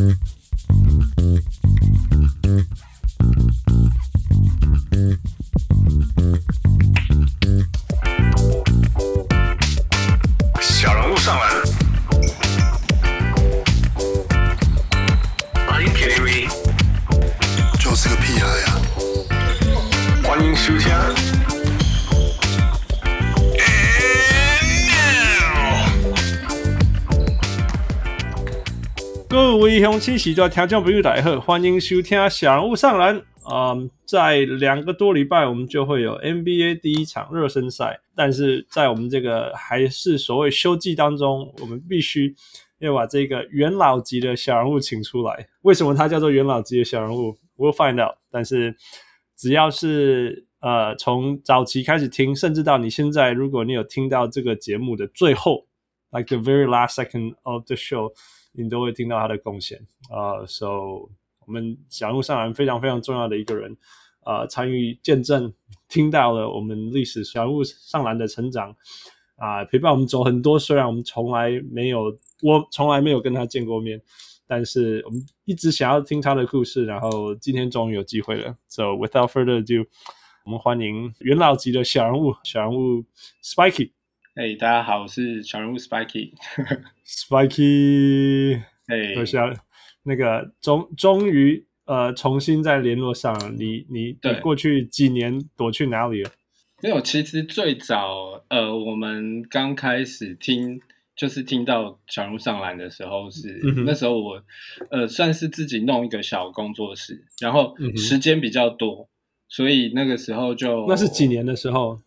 Mm-hmm. 各位乡亲、时代听众朋友大家好，欢迎收听小人物上篮。嗯、在两个多礼拜，我们就会有 NBA 第一场热身赛。但是在我们这个还是所谓休季当中，我们必须要把这个元老级的小人物请出来。为什么他叫做元老级的小人物？We'll find out。但是只要是呃从早期开始听，甚至到你现在，如果你有听到这个节目的最后，like the very last second of the show，你都会听到他的贡献。啊、，so。我们小人物上篮非常非常重要的一个人，啊，参与见证，听到了我们历史小人物上篮的成长，啊、陪伴我们走很多。虽然我们从来没有，我从来没有跟他见过面，但是我们一直想要听他的故事。然后今天终于有机会了。So without further ado，我们欢迎元老级的小人物，小人物 Spiky。嘿，大家好，我是小人物 Spiky。Spiky，哎，多谢。那个终终于呃重新再联络上了，你你你过去几年躲去哪里了？没有，其实最早呃我们刚开始听就是听到小人物上篮的时候是、嗯、那时候我呃算是自己弄一个小工作室，然后时间比较多，嗯、所以那个时候就那是几年的时候？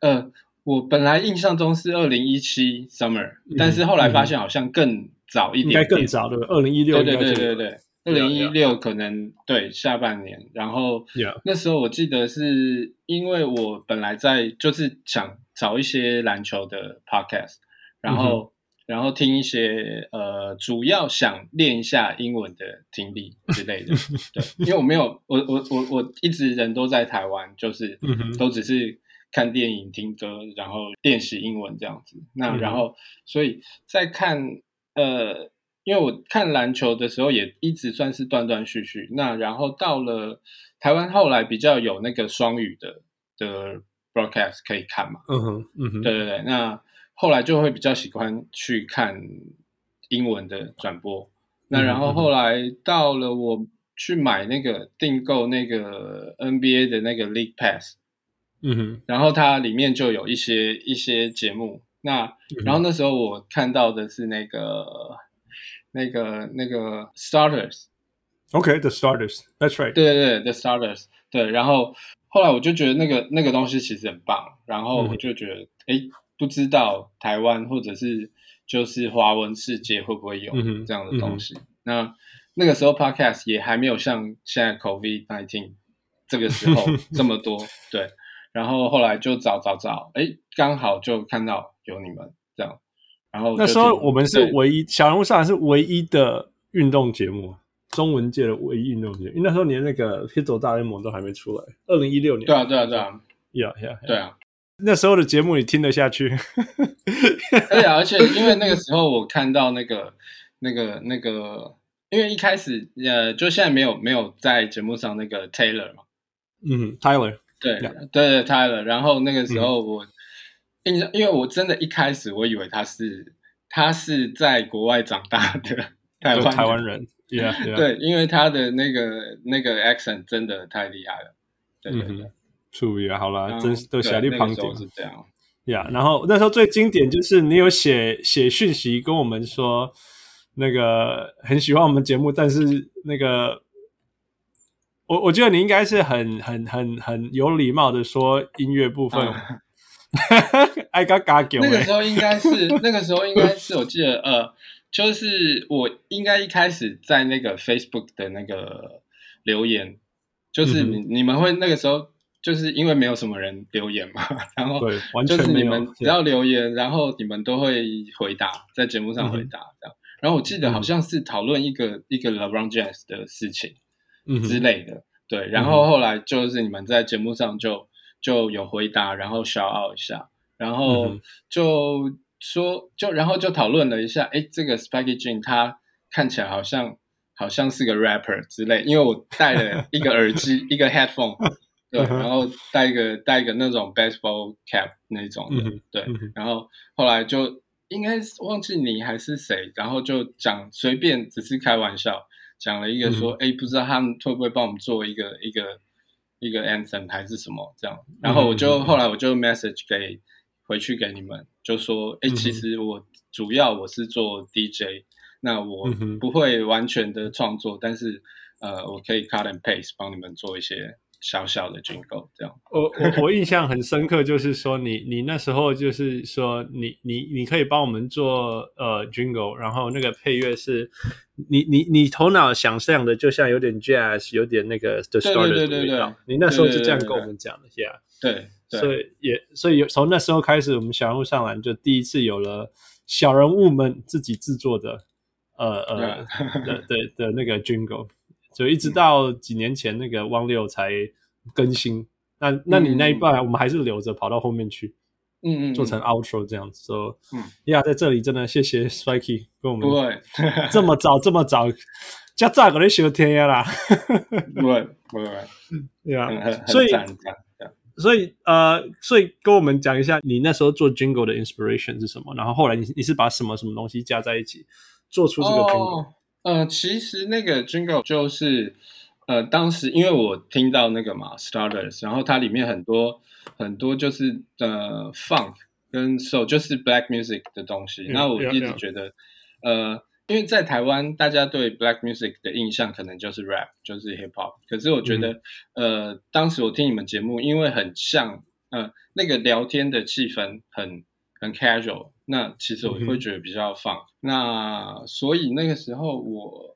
呃，我本来印象中是二零一七 summer，、嗯、但是后来发现好像更。早一点，点，应该更早的，二零一六，对对对对对，二零一六可能 yeah, yeah. 对下半年，然后、yeah. 那时候我记得是因为我本来在就是想找一些篮球的 podcast，然后、嗯、然后听一些呃，主要想练一下英文的听力之类的，对，因为我没有我我我我一直人都在台湾，就是都只是看电影、听歌，然后练习英文这样子，那然后、嗯、所以在看。呃，因为我看篮球的时候也一直算是断断续续，那然后到了台湾，后来比较有那个双语的的 broadcast 可以看嘛，嗯哼，嗯哼，对对对，那后来就会比较喜欢去看英文的转播，那然后后来到了我去买那个订购那个 NBA 的那个 League Pass，嗯哼，然后它里面就有一些一些节目。那然后那时候我看到的是那个、嗯、那个那个 starters，OK，the starters，that's right，对对对，the starters，对。然后后来我就觉得那个那个东西其实很棒，然后我就觉得哎、嗯，不知道台湾或者是就是华文世界会不会有这样的东西。嗯嗯、那那个时候 podcast 也还没有像现在 COVID-19 这个时候 这么多，对。然后后来就找找找，哎，刚好就看到。有你们这样，然后那时候我们是唯一小人物上篮是唯一的运动节目，中文界的唯一运动节目。因为那时候连那个《黑走大联盟》都还没出来，二零一六年。对啊，对啊，对啊 yeah, yeah. 对啊。那时候的节目你听得下去？对啊，而且因为那个时候我看到那个、那个、那个，因为一开始呃，就现在没有没有在节目上那个 Taylor 嘛，嗯，Tyler，对.对对 Tyler，然后那个时候我。嗯因因为我真的一开始我以为他是他是在国外长大的台湾台湾人，yeah, yeah. 对，因为他的那个那个 accent 真的太厉害了，对对对，注意啊，好了，真是都小力旁点是这样，呀、yeah,，然后那时候最经典就是你有写写讯息跟我们说，那个很喜欢我们节目，但是那个我我觉得你应该是很很很很有礼貌的说音乐部分。嗯 爱嘎嘎叫。那个时候应该是，那个时候应该是，我记得，呃，就是我应该一开始在那个 Facebook 的那个留言，就是你、嗯、你们会那个时候，就是因为没有什么人留言嘛，然后就是你们只要留言，然后你们都会回答，在节目上回答这样。然后我记得好像是讨论一个、嗯、一个 LeBron James 的事情，之类的、嗯，对。然后后来就是你们在节目上就。就有回答，然后 shout out 一下，然后就说，就然后就讨论了一下，哎，这个 Spiky Jean 他看起来好像好像是个 rapper 之类，因为我戴了一个耳机，一个 headphone，对，然后戴一个戴一个那种 baseball cap 那种的，对，然后后来就应该是忘记你还是谁，然后就讲随便只是开玩笑讲了一个说，哎，不知道他们会不会帮我们做一个一个一个 anthem 还是什么这样，然后我就后来我就 message 给回去给你们，就说，哎，其实我主要我是做 DJ。那我不会完全的创作，嗯、但是呃，我可以 cut and paste 帮你们做一些小小的 jingle 这样。我我我印象很深刻，就是说你你那时候就是说你你你可以帮我们做呃 jingle，然后那个配乐是你你你头脑想象的，就像有点 jazz，有点那个 The Starters 的味道。对对对对对，你那时候就这样跟我们讲的，yeah。对，对所以也所以从那时候开始，我们小人物上篮就第一次有了小人物们自己制作的。呃呃的的的那个 Jingle，就一直到几年前那个汪六才更新。那那你那一半我们还是留着，跑到后面去，嗯嗯，做成 Outro 这样子。说，嗯，呀，在这里真的谢谢 Spiky 跟我们，对，这么早这么早，加早个你收听呀啦，不会不会，对啊，所以所以呃，所以跟我们讲一下，你那时候做 Jingle 的 inspiration 是什么？然后后来你你是把什么什么东西加在一起？做出这个 jingle，哦、呃，其实那个 jingle 就是，呃，当时因为我听到那个嘛，Starters，然后它里面很多很多就是呃 funk 跟 soul，就是 black music 的东西。那、嗯、我一直觉得，嗯、呃，因为在台湾大家对 black music 的印象可能就是 rap，就是 hip hop。可是我觉得，嗯、呃，当时我听你们节目，因为很像，呃，那个聊天的气氛很很 casual。那其实我会觉得比较放，嗯、那所以那个时候我，诶，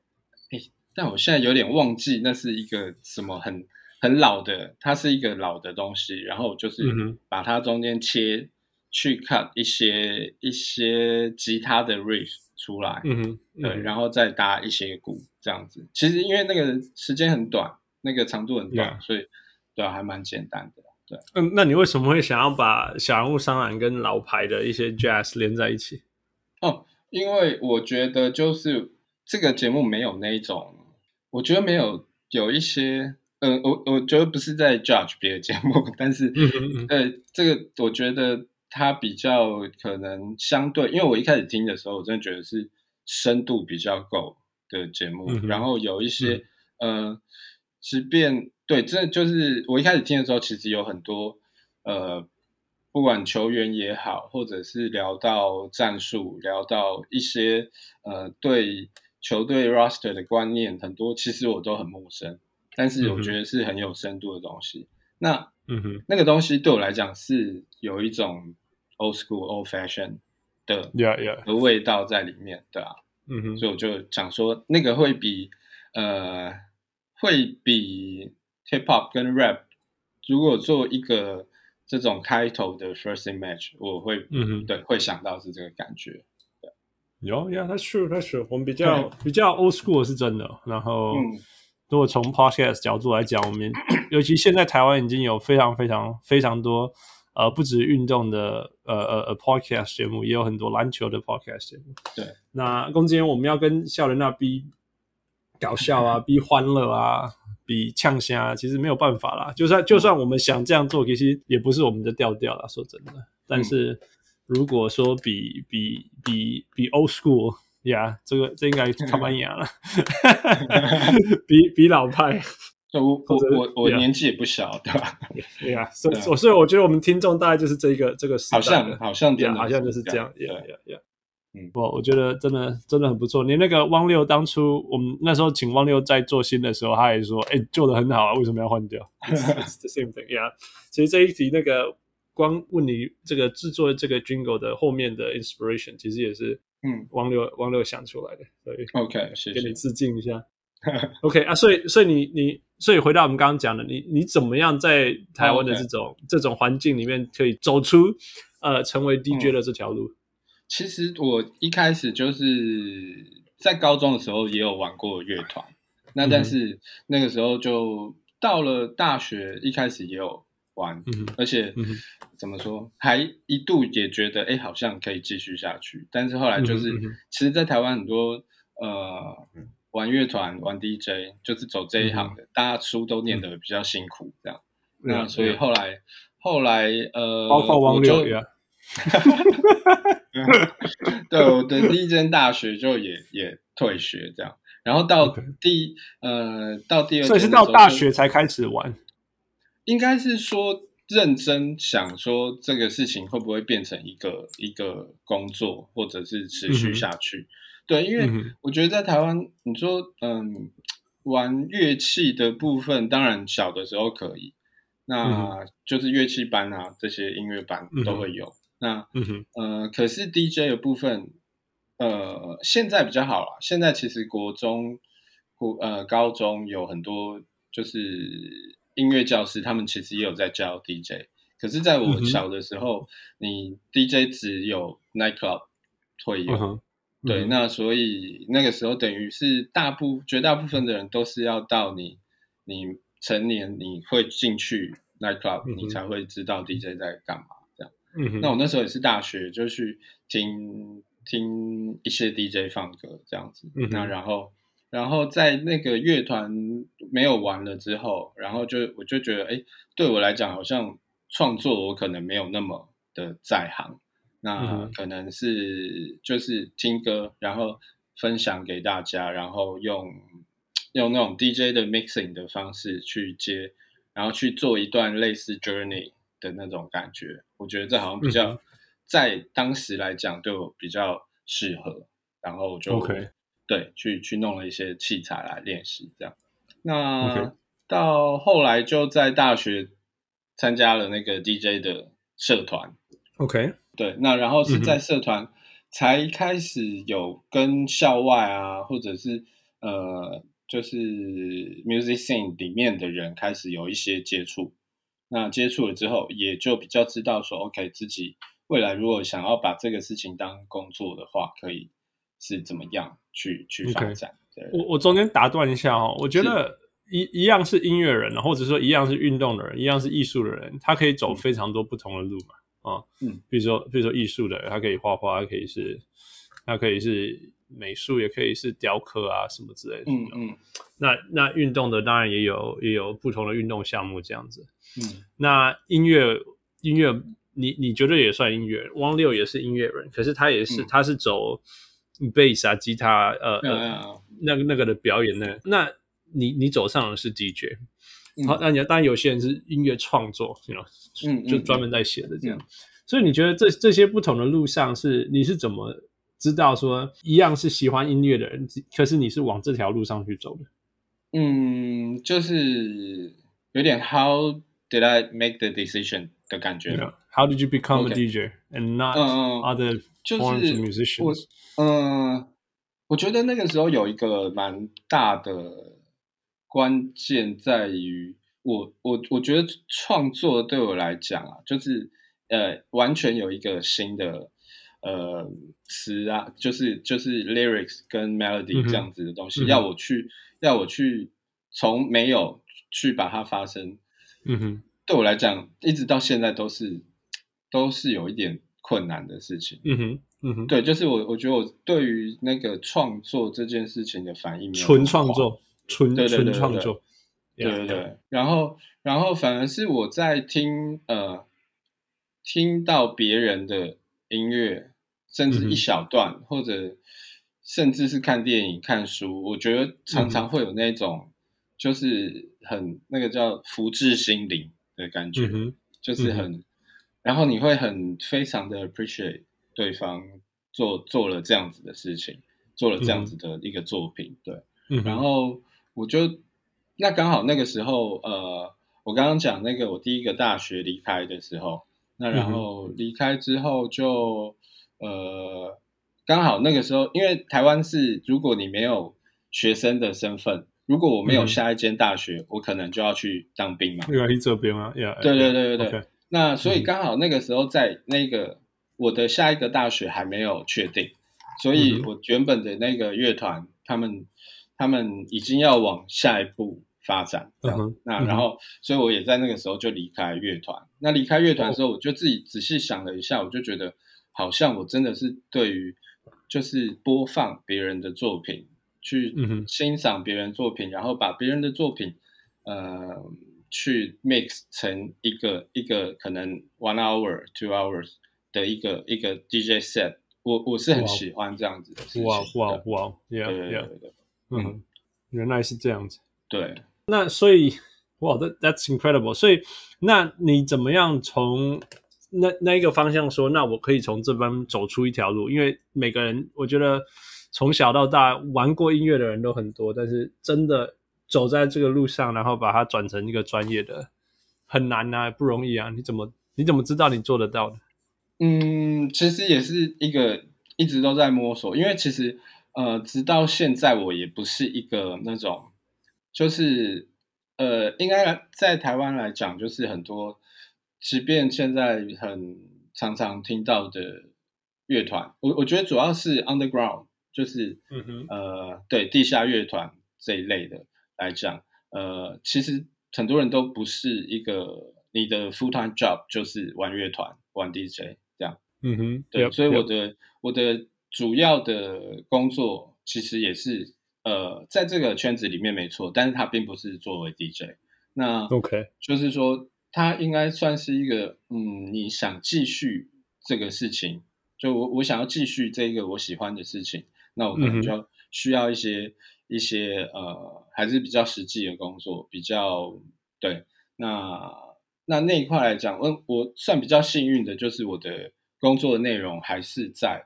但我现在有点忘记那是一个什么很很老的，它是一个老的东西，然后就是把它中间切、嗯、去 cut 一些一些吉他的 riff 出来，嗯哼，嗯对，然后再搭一些鼓这样子。其实因为那个时间很短，那个长度很短，嗯、所以对啊，还蛮简单的。对嗯，那你为什么会想要把小人物上篮跟老牌的一些 jazz 连在一起？哦，因为我觉得就是这个节目没有那一种，我觉得没有有一些，嗯、呃，我我觉得不是在 judge 别的节目，但是呃，这个我觉得它比较可能相对，因为我一开始听的时候，我真的觉得是深度比较够的节目，然后有一些、嗯、呃，即便。对，这就是我一开始听的时候，其实有很多呃，不管球员也好，或者是聊到战术，聊到一些呃对球队 roster 的观念，很多其实我都很陌生，但是我觉得是很有深度的东西。嗯、那嗯哼，那个东西对我来讲是有一种 old school old fashion 的 yeah, yeah. 的味道在里面，对啊，嗯哼，所以我就想说那个会比呃会比。Hip Hop 跟 Rap，如果做一个这种开头的 First Image，我会，嗯哼，对，会想到是这个感觉。有，Yeah，That's true，That's true。我们比较比较 Old School 是真的。然后，如果从 Podcast 角度来讲，我们 尤其现在台湾已经有非常非常非常多，呃，不止运动的，呃呃呃 Podcast 节目，也有很多篮球的 Podcast 节目。对，那今天我们要跟笑人那比搞笑啊，比欢乐啊。比呛虾其实没有办法啦，就算就算我们想这样做，其实也不是我们的调调啦。说真的，但是如果说比比比比 old school 呀，这个这应该西班牙了。比比老派，我我我我年纪也不小，对吧？对呀，所以所以我觉得我们听众大概就是这个这个时代，好像好像这样好像就是这样，对呀呀。嗯，我我觉得真的真的很不错。你那个汪六当初我们那时候请汪六在做新的时候，他也说：“哎，做的很好啊，为什么要换掉？”It's the same thing, yeah。其实这一题那个光问你这个制作这个 Jingle 的后面的 inspiration，其实也是嗯王六王六想出来的。所以 OK，谢谢，给你致敬一下。OK 啊，所以所以你你所以回到我们刚刚讲的，你你怎么样在台湾的这种、oh. 这种环境里面可以走出呃成为 DJ 的这条路？嗯其实我一开始就是在高中的时候也有玩过乐团，那但是那个时候就到了大学，一开始也有玩，嗯、而且、怎么说，还一度也觉得哎，好像可以继续下去。但是后来就是，其实，在台湾很多呃玩乐团、玩 DJ，就是走这一行的，嗯、大家书都念得比较辛苦，这样。嗯、那嗯所以后来，嗯、后来呃，包括汪六呀，对，我的第一间大学就也也退学这样，然后到第.呃到第二，所以是到大学才开始玩，应该是说。认真想说这个事情会不会变成一个一个工作，或者是持续下去？嗯、对，因为我觉得在台湾，你说嗯，玩乐器的部分，当然小的时候可以，那就是乐器班啊，这些音乐班都会有。嗯、那嗯哼呃，可是 DJ 的部分，呃，现在比较好了。现在其实国中、国呃高中有很多就是。音乐教师他们其实也有在教 DJ，可是在我小的时候，嗯、你 DJ 只有 nightclub 会有，对，那所以那个时候等于是大部绝大部分的人都是要到你你成年你会进去 nightclub，、嗯、你才会知道 DJ 在干嘛这样。那我那时候也是大学就去听听一些 DJ 放歌这样子，嗯、那然后。然后在那个乐团没有玩了之后，然后就我就觉得，哎，对我来讲，好像创作我可能没有那么的在行，那可能是就是听歌，然后分享给大家，然后用用那种 DJ 的 mixing 的方式去接，然后去做一段类似 journey 的那种感觉，我觉得这好像比较在当时来讲对我比较适合，然后就。Okay. 对，去去弄了一些器材来练习，这样。那.到后来就在大学参加了那个 DJ 的社团。OK，对，那然后是在社团才开始有跟校外啊，或者是呃，就是 music scene 里面的人开始有一些接触。那接触了之后，也就比较知道说，OK，自己未来如果想要把这个事情当工作的话，可以。是怎么样去去发展？Okay. 我我中间打断一下哦，我觉得一一样是音乐人，或者说一样是运动的人，一样是艺术的人，他可以走非常多不同的路嘛，啊、嗯，嗯，比如说比如说艺术的，他可以画画，他可以是，他可以是美术，也可以是雕刻啊什么之类的，嗯嗯，那那运动的当然也有也有不同的运动项目这样子，嗯，那音乐音乐你你觉得也算音乐人，汪六也是音乐人，可是他也是、嗯、他是走。贝斯啊，吉他，呃 yeah. 那个那个的表演呢？那你你走上的是 DJ，好、嗯，那你当然有些人是音乐创作嗯，就专门在写的这样。嗯、所以你觉得这这些不同的路上是你是怎么知道说一样是喜欢音乐的人，可是你是往这条路上去走的？嗯，就是有点 How did I make the decision 的感觉。Yeah. How did you become a DJ and not other？就是我，嗯、呃，我觉得那个时候有一个蛮大的关键在于我，我我觉得创作对我来讲啊，就是呃，完全有一个新的呃词啊，就是就是 lyrics 跟 melody 这样子的东西，嗯、要我去要我去从没有去把它发生，嗯哼，对我来讲，一直到现在都是都是有一点。困难的事情，嗯哼，嗯哼，对，就是我，我觉得我对于那个创作这件事情的反应，纯创作，纯纯创作，对对对，然后，然后反而是我在听，呃，听到别人的音乐，甚至一小段，嗯、或者甚至是看电影、看书，我觉得常常会有那种，就是很那个叫福至心灵的感觉，嗯、就是很。嗯然后你会很非常的 appreciate 对方做做了这样子的事情，做了这样子的一个作品，嗯、对。嗯、然后我就那刚好那个时候，呃，我刚刚讲那个我第一个大学离开的时候，那然后离开之后就呃刚好那个时候，因为台湾是如果你没有学生的身份，如果我没有下一间大学，嗯、我可能就要去当兵嘛。要去这边啊，yeah, 对对对对对。那所以刚好那个时候在那个我的下一个大学还没有确定，所以我原本的那个乐团他们他们已经要往下一步发展，嗯，那然后所以我也在那个时候就离开乐团。那离开乐团的时候，我就自己仔细想了一下，我就觉得好像我真的是对于就是播放别人的作品去欣赏别人作品，然后把别人的作品呃去 mix 成一个一个可能 one hour two hours 的一个一个 DJ set。我我是很喜欢这样子的事情。哇哇哇！Yeah yeah，嗯，原来是这样子。对，那所以哇，That that's incredible。所以那你怎么样从那那一个方向说？那我可以从这边走出一条路？因为每个人，我觉得从小到大玩过音乐的人都很多，但是真的走在这个路上，然后把它转成一个专业的，很难啊，不容易啊。你怎么你怎么知道你做得到的？嗯，其实也是一个一直都在摸索，因为其实呃，直到现在我也不是一个那种，就是呃，应该在台湾来讲，就是很多，即便现在很常常听到的乐团，我我觉得主要是 underground，就是嗯哼，呃，对，地下乐团这一类的来讲，呃，其实很多人都不是一个你的 full time job，就是玩乐团玩 DJ 这样。嗯哼，对，yep, 所以我的 yep. 我的主要的工作其实也是呃，在这个圈子里面没错，但是它并不是作为 DJ。那 OK，就是说它应该算是一个嗯，你想继续这个事情，就我我想要继续这个我喜欢的事情，那我可能就需要一些、mm hmm. 一些呃，还是比较实际的工作，比较对。那那那一块来讲，我我算比较幸运的，就是我的。工作的内容还是在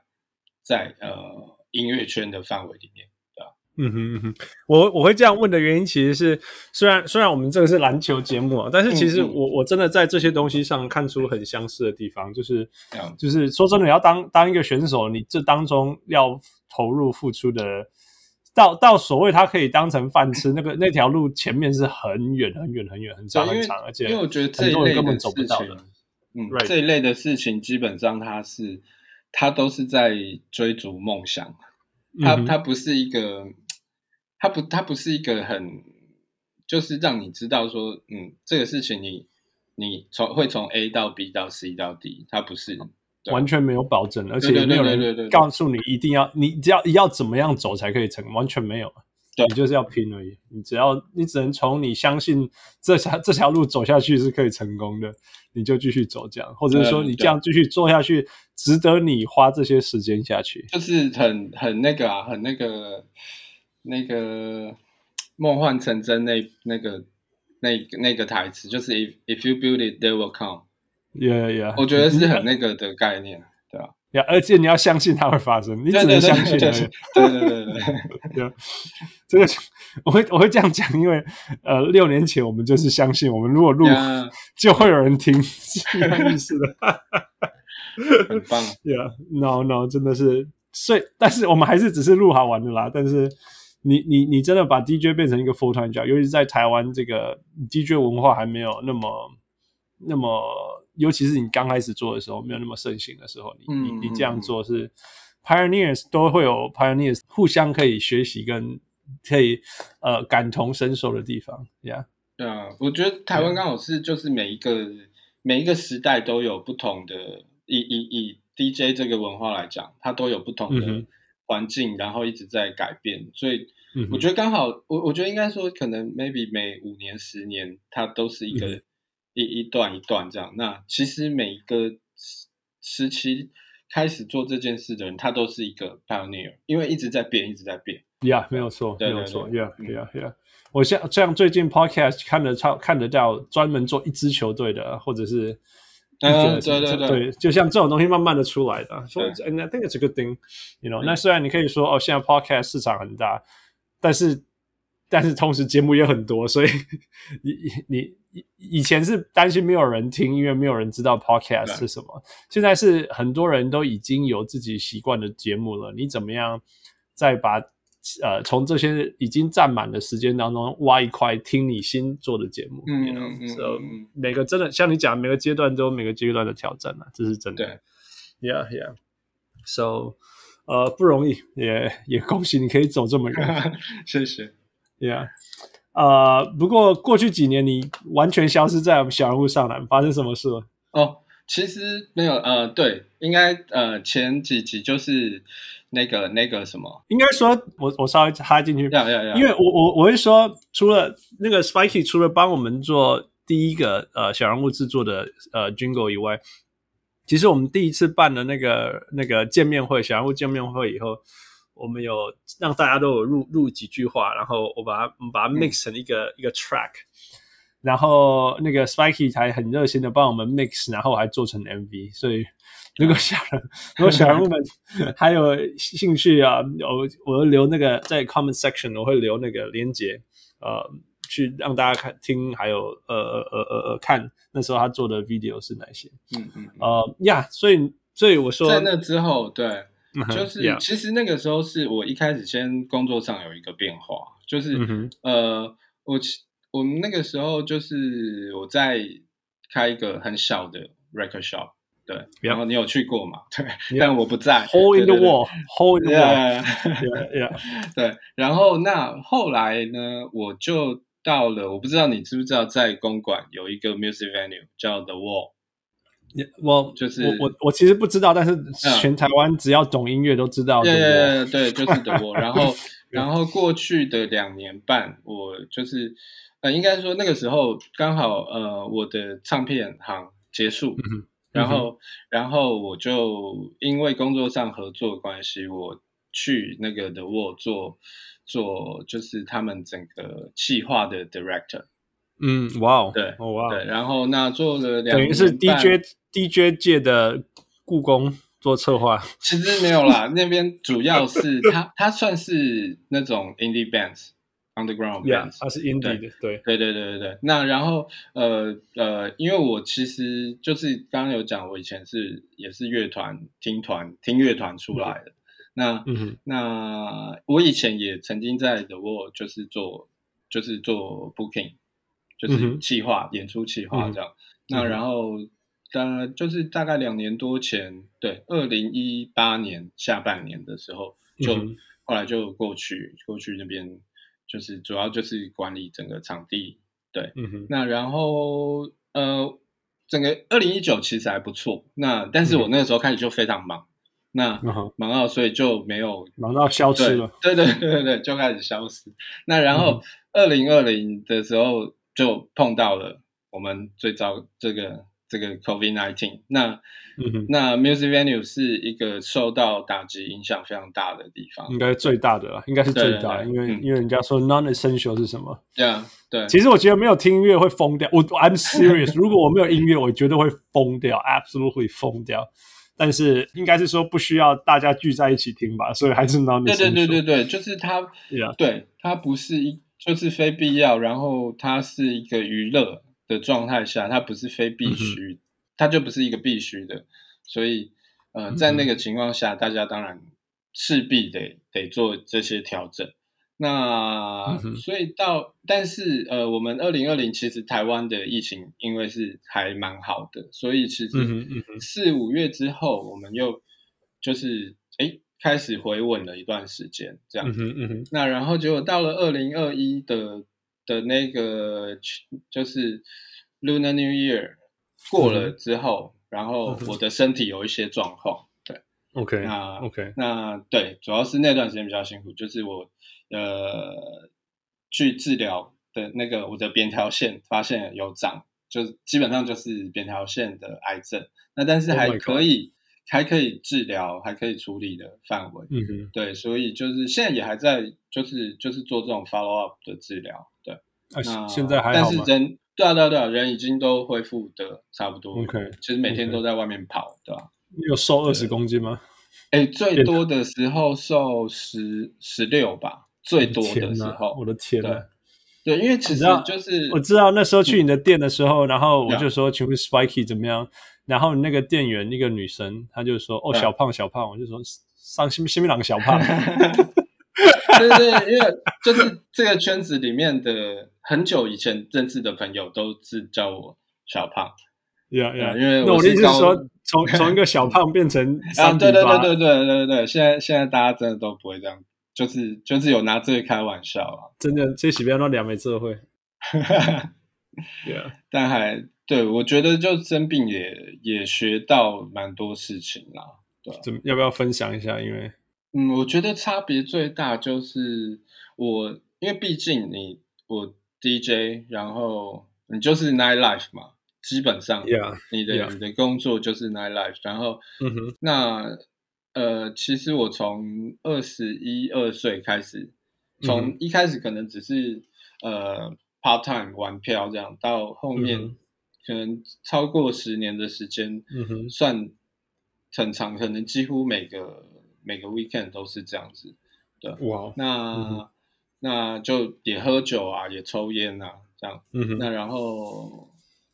在呃音乐圈的范围里面，对吧？嗯哼嗯哼，我我会这样问的原因，其实是虽然虽然我们这个是篮球节目啊，但是其实我、嗯、我真的在这些东西上看出很相似的地方，就是、嗯、就是说真的，要当当一个选手，你这当中要投入付出的，到到所谓他可以当成饭吃，那个那条路前面是很远很远很远很长很长，而且因为我觉得这一类根本走不到的。嗯.这一类的事情基本上他是，他都是在追逐梦想，他他不是一个，他不他不是一个很，就是让你知道说，嗯，这个事情你你从会从 A 到 B 到 C 到 D，他不是完全没有保证，而且没有人告诉你一定要你只要要怎么样走才可以成，完全没有。你就是要拼而已。你只要，你只能从你相信这条这条路走下去是可以成功的，你就继续走这样，或者是说你这样继续做下去，值得你花这些时间下去。就是很很那个啊，很那个那个梦幻成真那那个那那个台词，就是 if if you build it, they will come。Yeah, yeah。我觉得是很那个的概念对啊。而且你要相信它会发生，你只能相信。对对对对对，对，这个我会我会这样讲，因为呃，六年前我们就是相信，我们如果录 Yeah. 就会有人听，是一样意思的。很棒。Yeah，no no，真的是，所以但是我们还是只是录好玩的啦。但是你你你真的把 DJ 变成一个 full time job，尤其是在台湾这个 DJ 文化还没有那么那么。尤其是你刚开始做的时候，没有那么盛行的时候，你你你这样做是 pioneers 都会有 pioneers 互相可以学习跟可以呃感同身受的地方，Yeah，对啊，我觉得台湾刚好是就是每一个.每一个时代都有不同的，以以以 DJ 这个文化来讲，它都有不同的环境，mm hmm. 然后一直在改变，所以我觉得刚好我我觉得应该说可能 maybe 每五年十年它都是一个。Mm hmm. 一一段一段这样，那其实每一个时期开始做这件事的人，他都是一个 pioneer，因为一直在变，一直在变。Yeah，没有错，没有错。Yeah，Yeah，Yeah。我像像最近 podcast 看得超看得到专门做一支球队的，或者是嗯，对对对，就像这种东西慢慢的出来的。所以，And I think it's a good thing，you know。那虽然你可以说哦，现在 podcast 市场很大，但是但是同时节目也很多，所以你 你。以前是担心没有人听，因为没有人知道 podcast 是什么。对现在是很多人都已经有自己习惯的节目了。你怎么样再把呃从这些已经占满的时间当中挖一块听你新做的节目？嗯嗯嗯。每个真的像你讲，每个阶段都有每个阶段的挑战啊，这是真的。对，Yeah Yeah。So 呃不容易，也也恭喜你可以走这么远。谢谢。Yeah。呃，不过过去几年你完全消失在我们小人物上篮，发生什么事了？哦，其实没有，呃，对，应该呃前几集就是那个那个什么，应该说我我稍微插进去，要要要，因为我我我会说，除了那个 Spiky 除了帮我们做第一个呃小人物制作的呃 Jingle 以外，其实我们第一次办的那个那个见面会小人物见面会以后，我们有让大家都有录录几句话，然后我把它我们把它 mix 成一个、嗯、一个 track。然后那个 Spiky 还很热心的帮我们 mix，然后还做成 MV。所以如果小人，如果小人物们还有兴趣啊，我我会留那个在 comment section，我会留那个链接，呃，去让大家看听，还有呃呃呃呃呃看那时候他做的 video 是哪些。嗯嗯。呃呀，yeah, 所以所以我说在那之后，对，就是其实那个时候是我一开始先工作上有一个变化，就是、嗯、呃我。我们那个时候就是我在开一个很小的 record shop，对.然后你有去过嘛？对.但我不在。Hole in the wall，Hole in the yeah. 对。然后那后来呢，我就到了，我不知道你知不知道，在公馆有一个 music venue 叫 The Wall。我就是我我我其实不知道，但是全台湾只要懂音乐都知道。对对对，就是 The Wall。然后 然后过去的两年半，我就是。呃，应该说那个时候刚好呃，我的唱片行结束，嗯、然后、嗯、然后我就因为工作上合作关系，我去那个 The Wall 做做就是他们整个企划的 director。嗯，哇哦，对，哦哇，对，然后那做了两年，等于是 DJ DJ 界的故宫做策划。其实没有啦，那边主要是他他算是那种 indie bands。Underground bands，它是 indie 的，对，对，对，对，对，对。那然后，呃，呃，因为我其实就是刚刚有讲，我以前是也是乐团听团听乐团出来的。嗯、那，嗯、那我以前也曾经在 The Wall 就是做就是做 booking，就是企划、嗯、演出企划这样。嗯、那然后，呃，就是大概两年多前，对，二零一八年下半年的时候，就、嗯、后来就过去过去那边。就是主要就是管理整个场地，对，嗯哼。那然后呃，整个二零一九其实还不错。那但是我那个时候开始就非常忙，嗯、那忙到所以就没有忙到消失了。对对对对对，就开始消失。那然后二零二零的时候就碰到了我们最早这个。这个 COVID-19，那、嗯、哼那 Music Venue 是一个受到打击影响非常大的地方，应该最大的了，应该是最大的，因为、嗯、因为人家说 non-essential 是什么？对啊，对。其实我觉得没有听音乐会疯掉，我 I'm serious，如果我没有音乐，我绝对会疯掉，absolutely 疯掉。但是应该是说不需要大家聚在一起听吧，所以还是 non-essential。对对对对对，就是它.对，它不是一，就是非必要，然后它是一个娱乐。的状态下，它不是非必须，嗯、它就不是一个必须的，所以，呃，在那个情况下，嗯、大家当然势必得得做这些调整。那、嗯、所以到，但是呃，我们二零二零其实台湾的疫情因为是还蛮好的，所以其实四五月之后，我们又就是哎开始回稳了一段时间，这样嗯哼。嗯哼、那然后结果到了二零二一的。的那个就是 Lunar New Year 过了之后，嗯、然后我的身体有一些状况，对，OK，那 OK，那对，主要是那段时间比较辛苦，就是我呃去治疗的那个我的扁桃腺发现有长，就基本上就是扁桃腺的癌症，那但是还可以。还可以治疗，还可以处理的范围，嗯哼，对，所以就是现在也还在，就是就是做这种 follow up 的治疗，对，啊、那现在还好吗？但是人，对啊，对啊，对啊，人已经都恢复的差不多，OK，其实每天都在外面跑.对吧？你有瘦二十公斤吗？哎，最多的时候瘦十十六吧，最多的时候，我的天呐。对，因为其实就是我知道那时候去你的店的时候，嗯、然后我就说，请问 Spiky 怎么样？然后那个店员一个女生，她就说，哦，小胖小胖，我就说上新新郎小胖。对对，因为就是这个圈子里面的很久以前认识的朋友都是叫我小胖。呀呀，因为那我的意思是说，从从一个小胖变成 啊，对对对对对对对，现在现在大家真的都不会这样。就是就是有拿这个开玩笑啊，真的这几边都两枚智慧，对啊，但还对，我觉得就生病也也学到蛮多事情啦。对，怎么要不要分享一下？因为嗯，我觉得差别最大就是我，因为毕竟你我 DJ，然后你就是 night life 嘛，基本上，yeah, 你的.你的工作就是 night life，然后嗯哼，那呃，其实我从二十一二岁开始，从一开始可能只是、嗯、呃 part time 玩票这样，到后面。嗯可能超过十年的时间，嗯哼，算很长，可能几乎每个每个 weekend 都是这样子，对，哇，那、嗯、那就也喝酒啊，也抽烟啊，这样，嗯哼，那然后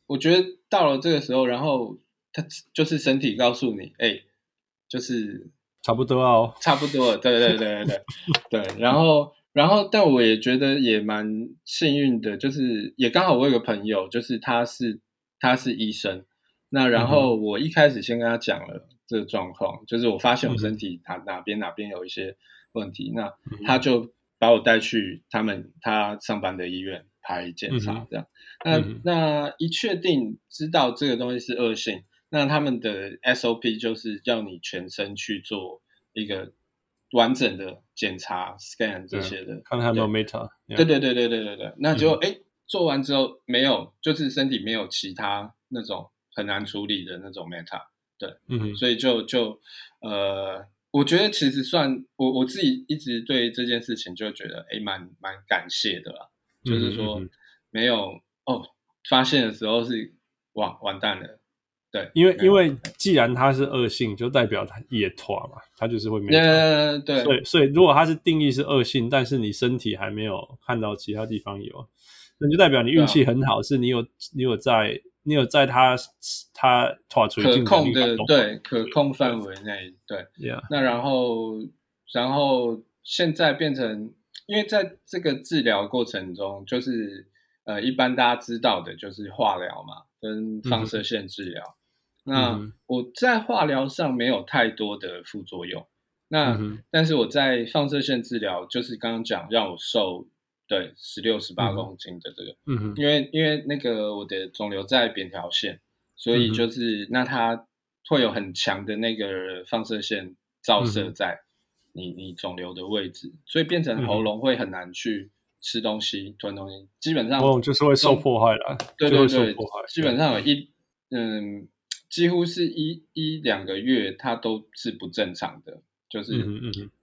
我觉得到了这个时候，然后他就是身体告诉你，哎、欸，就是差不多哦，差不多，对对对对对，对，然后然后但我也觉得也蛮幸运的，就是也刚好我有个朋友，就是他是。他是医生，那然后我一开始先跟他讲了这个状况，嗯、就是我发现我身体哪哪边哪边有一些问题，嗯、那他就把我带去他们他上班的医院拍检查，这样。嗯、那那一确定知道这个东西是恶性，那他们的 SOP 就是要你全身去做一个完整的检查 scan 这些的，看看有没有 meta。对对对对对对对，那就哎。嗯做完之后没有，就是身体没有其他那种很难处理的那种 meta，对，嗯，所以就就呃，我觉得其实算我我自己一直对这件事情就觉得哎，蛮蛮感谢的啦，就是说没有哦，发现的时候是哇完蛋了，对，因为因为既然它是恶性，就代表它也拖嘛，它就是会没，对，所以所以如果它是定义是恶性，但是你身体还没有看到其他地方有。那就代表你运气很好，是你有你有在你有在他他妥出可控的对可控范围内对.那然后然后现在变成，因为在这个治疗过程中，就是呃一般大家知道的就是化疗嘛，跟放射线治疗。嗯、那我在化疗上没有太多的副作用，那、嗯、但是我在放射线治疗，就是刚刚讲让我瘦。对，十六十八公斤的这个，嗯哼，因为因为那个我的肿瘤在扁桃腺，所以就是、嗯、那它会有很强的那个放射线照射在你、嗯、你肿瘤的位置，所以变成喉咙会很难去吃东西、吞东西，基本上哦就是会受迫害了，对对对，基本上有一嗯，几乎是一一两个月它都是不正常的。就是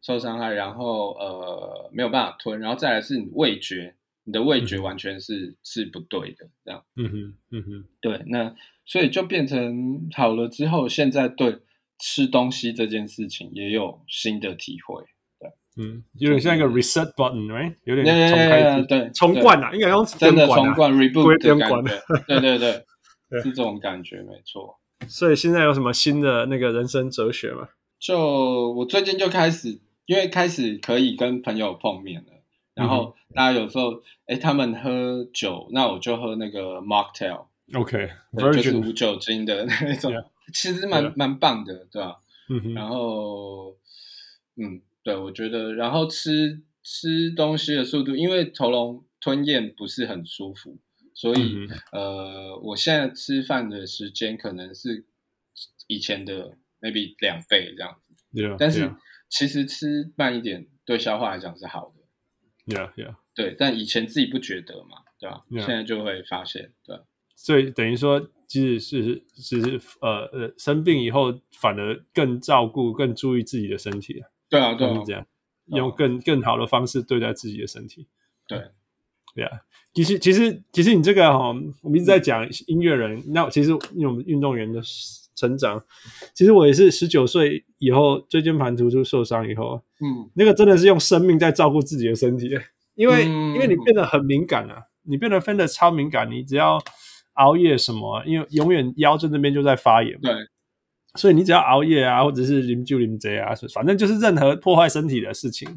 受伤害，然后呃没有办法吞，然后再来是你味觉，你的味觉完全是、嗯、是不对的，这样。嗯哼，嗯哼，对，那所以就变成好了之后，现在对吃东西这件事情也有新的体会。对，嗯，有点像一个 reset button，right？有点重开，对，重灌啊，应该用真的重灌 reboot 的感觉。对对对，对，是这种感觉，没错。所以现在有什么新的那个人生哲学吗？就我最近就开始，因为开始可以跟朋友碰面了，然后大家有时候，哎、欸，他们喝酒，那我就喝那个 mocktail，OK，、okay, 就是无酒精的那种，yeah. 其实蛮蛮.棒的，对吧？嗯哼，然后，嗯，对，我觉得，然后吃吃东西的速度，因为喉咙吞咽不是很舒服，所以、嗯，呃，我现在吃饭的时间可能是以前的。maybe 两倍这样子，yeah, 但是其实吃慢一点对消化来讲是好的，yeah yeah，对，但以前自己不觉得嘛，对吧？Yeah. 现在就会发现，对，所以等于说，即使是是是呃呃生病以后，反而更照顾、更注意自己的身体了，对啊，对啊，这样，用更更好的方式对待自己的身体，对，对啊，其实其实其实你这个哈，我们一直在讲音乐人，嗯、那其实因为我们运动员的。成长，其实我也是十九岁以后椎间盘突出受伤以后，嗯，那个真的是用生命在照顾自己的身体，因为、嗯、因为你变得很敏感啊，你变得分得超敏感，你只要熬夜什么，因为永远腰椎那边就在发炎，对，所以你只要熬夜啊，或者是啉酒啉贼啊，反正就是任何破坏身体的事情，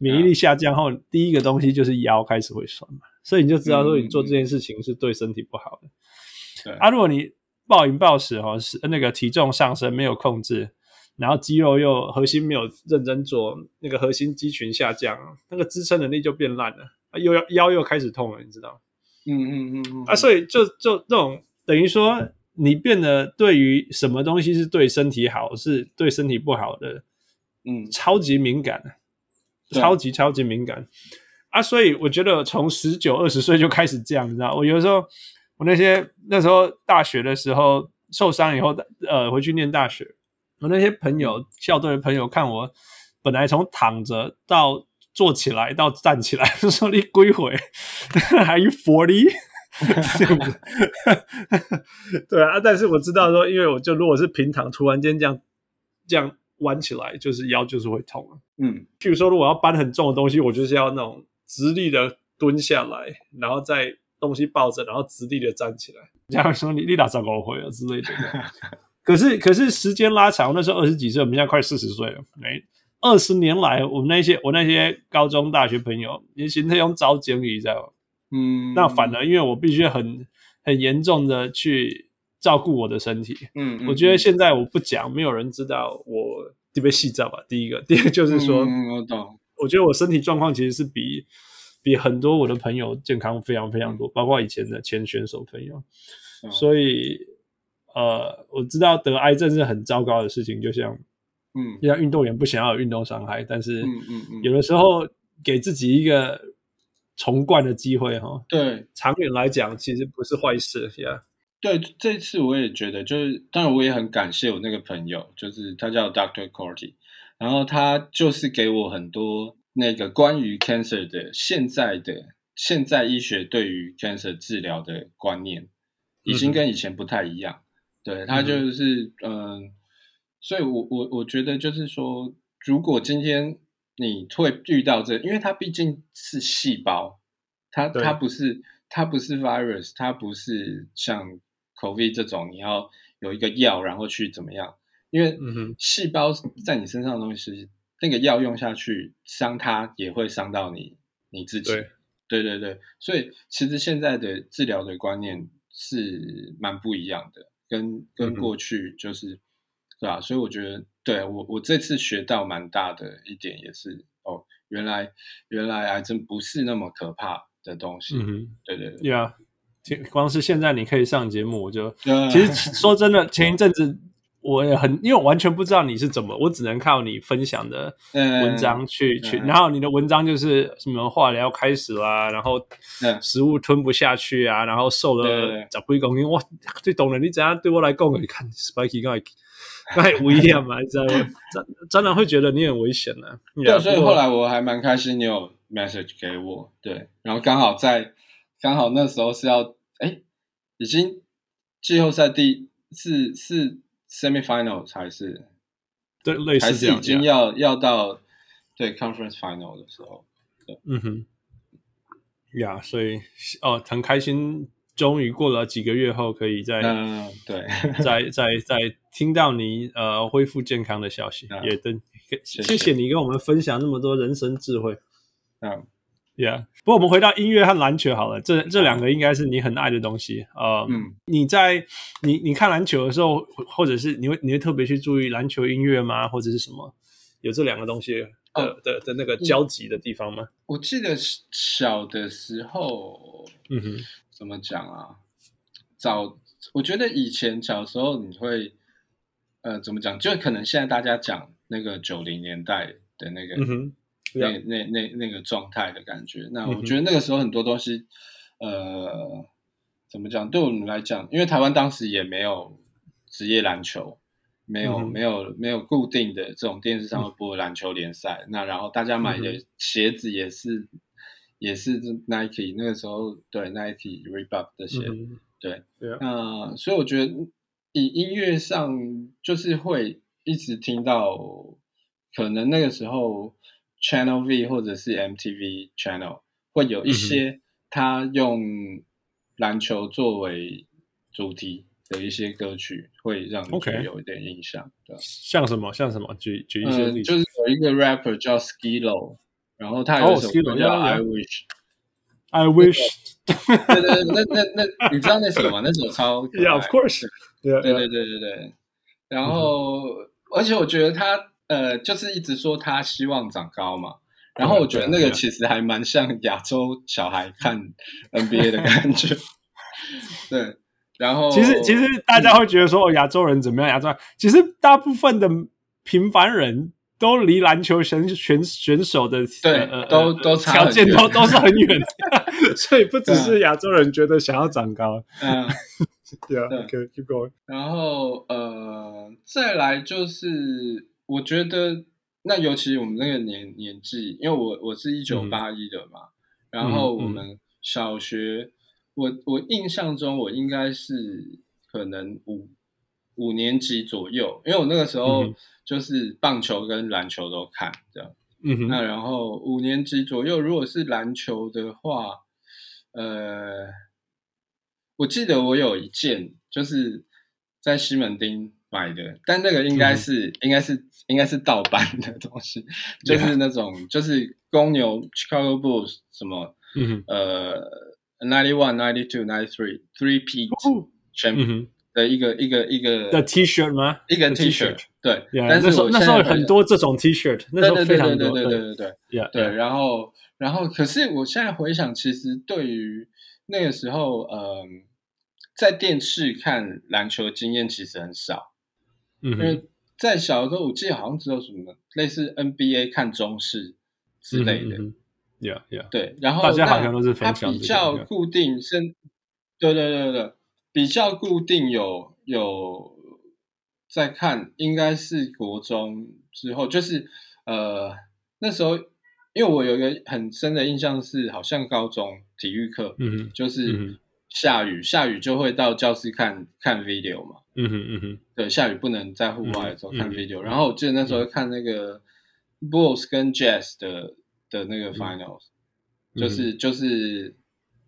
免疫力下降后，嗯、第一个东西就是腰开始会酸嘛，所以你就知道说你做这件事情是对身体不好的，啊，如果你。暴饮暴食哈，是那个体重上升没有控制，然后肌肉又核心没有认真做，那个核心肌群下降，那个支撑能力就变烂了，又要腰又开始痛了，你知道？嗯嗯嗯嗯。啊，所以就就这种等于说你变得对于什么东西是对身体好，是对身体不好的，嗯，超级敏感，超级超级敏感啊！所以我觉得从十九二十岁就开始这样，你知道，我有的时候我那些那时候大学的时候受伤以后，呃，回去念大学，我那些朋友校队的朋友看我，本来从躺着到坐起来到站起来，就说你几岁？还有 forty？这样子，对啊，但是我知道说，因为我就如果是平躺，突然间这样这样弯起来，就是腰就是会痛啊。嗯，譬如说，如果要搬很重的东西，我就是要那种直立的蹲下来，然后再东西抱着，然后直立的站起来。这样说你你打长高会啊之类的。可是可是时间拉长，那时候二十几岁，我们现在快四十岁了。哎，二十年来，我们那些我那些高中大学朋友，你现在用招经理在。嗯，那反而因为我必须很很严重的去照顾我的身体，嗯，嗯，我觉得现在我不讲，没有人知道我特别细致吧。第一个，第二个就是说，嗯，我懂，我觉得我身体状况其实是比比很多我的朋友健康非常非常多，包括以前的前选手朋友，嗯，所以呃，我知道得癌症是很糟糕的事情，就像嗯，就像运动员不想要有运动伤害，但是嗯嗯嗯，有的时候给自己一个。重灌的机会哈，对，长远来讲其实不是坏事呀。对，这次我也觉得，就是当然我也很感谢我那个朋友，就是他叫 Doctor Corty，然后他就是给我很多那个关于 cancer 的现在的现在医学对于 cancer 治疗的观念，已经跟以前不太一样。嗯、对，他就是嗯、呃，所以我我我觉得就是说，如果今天。你会遇到这，因为它毕竟是细胞，它它不是它不是 virus，它不是像 COVID 这种你要有一个药然后去怎么样？因为细胞在你身上的东西，那个药用下去伤它也会伤到你你自己。对对对对，所以其实现在的治疗的观念是蛮不一样的，跟跟过去就是。对吧？所以我觉得，对我我这次学到蛮大的一点也是哦，原来原来癌症不是那么可怕的东西。嗯哼，对对对。呀，光是现在你可以上节目，我就其实说真的，前一阵子我也很，因为我完全不知道你是怎么，我只能靠你分享的文章去去，然后你的文章就是什么化疗开始啦，然后食物吞不下去啊，然后瘦了十几公斤，哇，最懂了，你怎样对我来讲，你看 Spiky 刚才。太危险嘛，你知道吗？真真的会觉得你很危险呢。对，所以后来我还蛮开心，你有 message 给我，对，然后刚好在刚好那时候是要哎，已经季后赛第是是 semifinal 才是，对，类似还是已经要要到对 conference final 的时候，对，嗯哼，呀，所以哦，很开心。终于过了几个月后，可以再、嗯、对，再再再听到你呃恢复健康的消息，嗯、也等谢谢。你跟我们分享那么多人生智慧。嗯，Yeah。不过我们回到音乐和篮球好了，这这两个应该是你很爱的东西。呃、嗯，你在你你看篮球的时候，或者是你会你会特别去注意篮球音乐吗？或者是什么？有这两个东西的、哦、的的，的那个交集的地方吗？我记得小的时候，嗯哼。怎么讲啊？早，我觉得以前小时候你会，呃，怎么讲？就可能现在大家讲那个九零年代的那个，嗯、哼那那那那个状态的感觉。那我觉得那个时候很多东西，嗯、呃，怎么讲？对我们来讲，因为台湾当时也没有职业篮球，没有、嗯、没有没有固定的这种电视上会播篮球联赛。嗯、那然后大家买的鞋子也是。也是 Nike 那个时候，对 Nike Reebok 这些，嗯、对，那、呃、所以我觉得以音乐上就是会一直听到，可能那个时候 Channel V 或者是 MTV Channel 会有一些他用篮球作为主题的一些歌曲，会让你觉得有一点印象。像什么？像什么？举举一些例子、呃、就是有一个 rapper 叫 Skee-Lo。然后他有一首歌叫 I Wish，I Wish，对对对，那那那，你知道那首吗？那首超，Yeah of course，对对对对对。然后，而且我觉得他呃，就是一直说他希望长高嘛。然后我觉得那个其实还蛮像亚洲小孩看 NBA 的感觉。对然后其实其实大家会觉得说亚洲人怎么样？亚洲人其实大部分的平凡人都离篮球选选选手的对呃都都条件都都是很远，所以不只是亚洲人觉得想要长高。嗯，对啊，OK，keep going。然后呃，再来就是我觉得那尤其我们那个年年纪，因为我我是一九八一的嘛，然后我们小学。我我印象中，我应该是可能五五年级左右，因为我那个时候就是棒球跟篮球都看这样。嗯哼。那然后五年级左右，如果是篮球的话，呃，我记得我有一件就是在西门町买的，但那个应该是、嗯、应该是应该是盗版的东西，就是那种.就是公牛 Chicago Bulls 什么，嗯，呃。Ninety one, ninety two, ninety three, three P 全部的一个一个一个的 T 恤吗？一个 T 恤，对。但是那时候那时候很多这种 T 恤，那时候非常多。对对对对对对对。对，然后然后，可是我现在回想，其实对于那个时候，嗯，在电视看篮球的经验其实很少。嗯，因为在小的时候，我记得好像只有什么类似 NBA 看中式之类的。Yeah, yeah. 对，然后大家好像都是分享。它比较固定是，对对对对，比较固定有有在看，应该是国中之后，就是呃那时候，因为我有一个很深的印象是，好像高中体育课，嗯，就是下雨，下雨就会到教室看看 video 嘛，嗯哼嗯哼，对，下雨不能在户外的时候看 video，然后我记得那时候看那个 Bulls 跟 Jazz 的。的那个 finals，、嗯、就是就是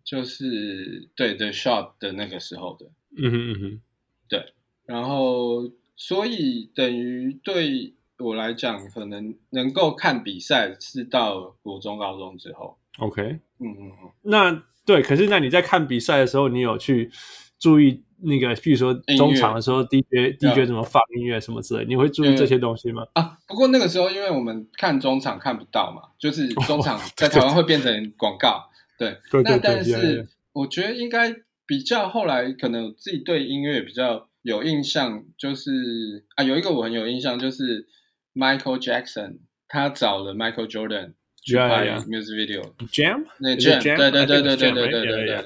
就是对 The Shot 的那个时候的，嗯哼嗯哼，对，然后所以等于对我来讲，可能能够看比赛是到国中高中之后，OK，嗯嗯嗯，那对，可是那你在看比赛的时候，你有去注意？那个，比如说中场的时候，DJ DJ 怎么放音乐什么之类，你会注意这些东西吗？啊，不过那个时候，因为我们看中场看不到嘛，就是 中场在台湾会变成广告，对。那但是我觉得应该比较后来，可能自己对音乐比较有印象，就是啊，有一个我很有印象，就是 Michael Jackson，他找了 Michael Jordan 去拍 music video，Jam，那 Jam，对对对对对对对对对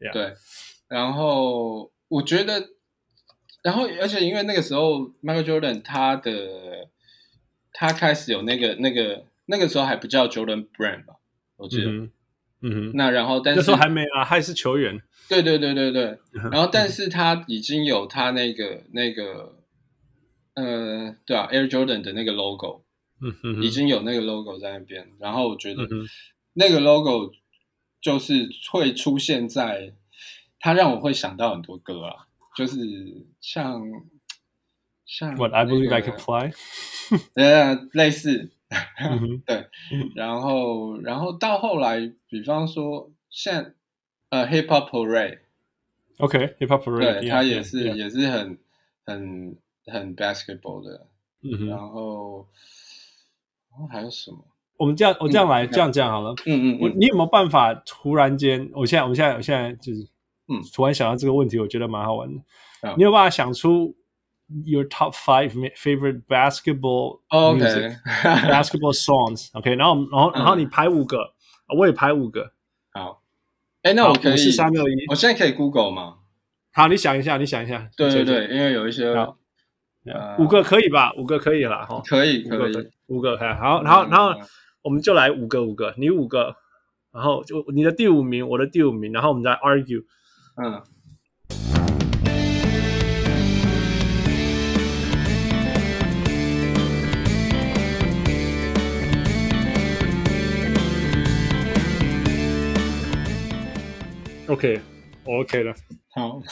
对对，然后。我觉得，然后而且因为那个时候，Michael Jordan 他的他开始有那个那个那个时候还不叫 Jordan Brand 吧，我记得，嗯哼，嗯哼，那然后但是那时候还没啊，还是球员，对对对对对，然后但是他已经有他那个那个，呃，对啊，Air Jordan 的那个 logo，嗯，已经有那个 logo 在那边，然后我觉得那个 logo 就是会出现在。它让我会想到很多歌啊，就是像像 What I Believe I Can Fly，呃，类似，对，然后然后到后来，比方说像呃 Hip Hop Parade，OK，Hip Hop Parade，对，它也是也是很很很 basketball 的，然后然后还有什么？我们这样我这样来这样讲好了，嗯嗯，我你有没有办法突然间？我现在我们现在我现在就是。嗯，突然想到这个问题，我觉得蛮好玩的。你有办法想出 your top five favorite basketball music, basketball songs? OK，然后然后然后你排五个，我也排五个。好，哎，那我可以是三六一，我现在可以 Google 吗？好，你想一下，你想一下。对对对，因为有一些五个可以吧？五个可以了哈。可以可以，五个好，然后然后我们就来五个五个，你五个，然后就你的第五名，我的第五名，然后我们再 argue。嗯。OK，我 OK 了。好，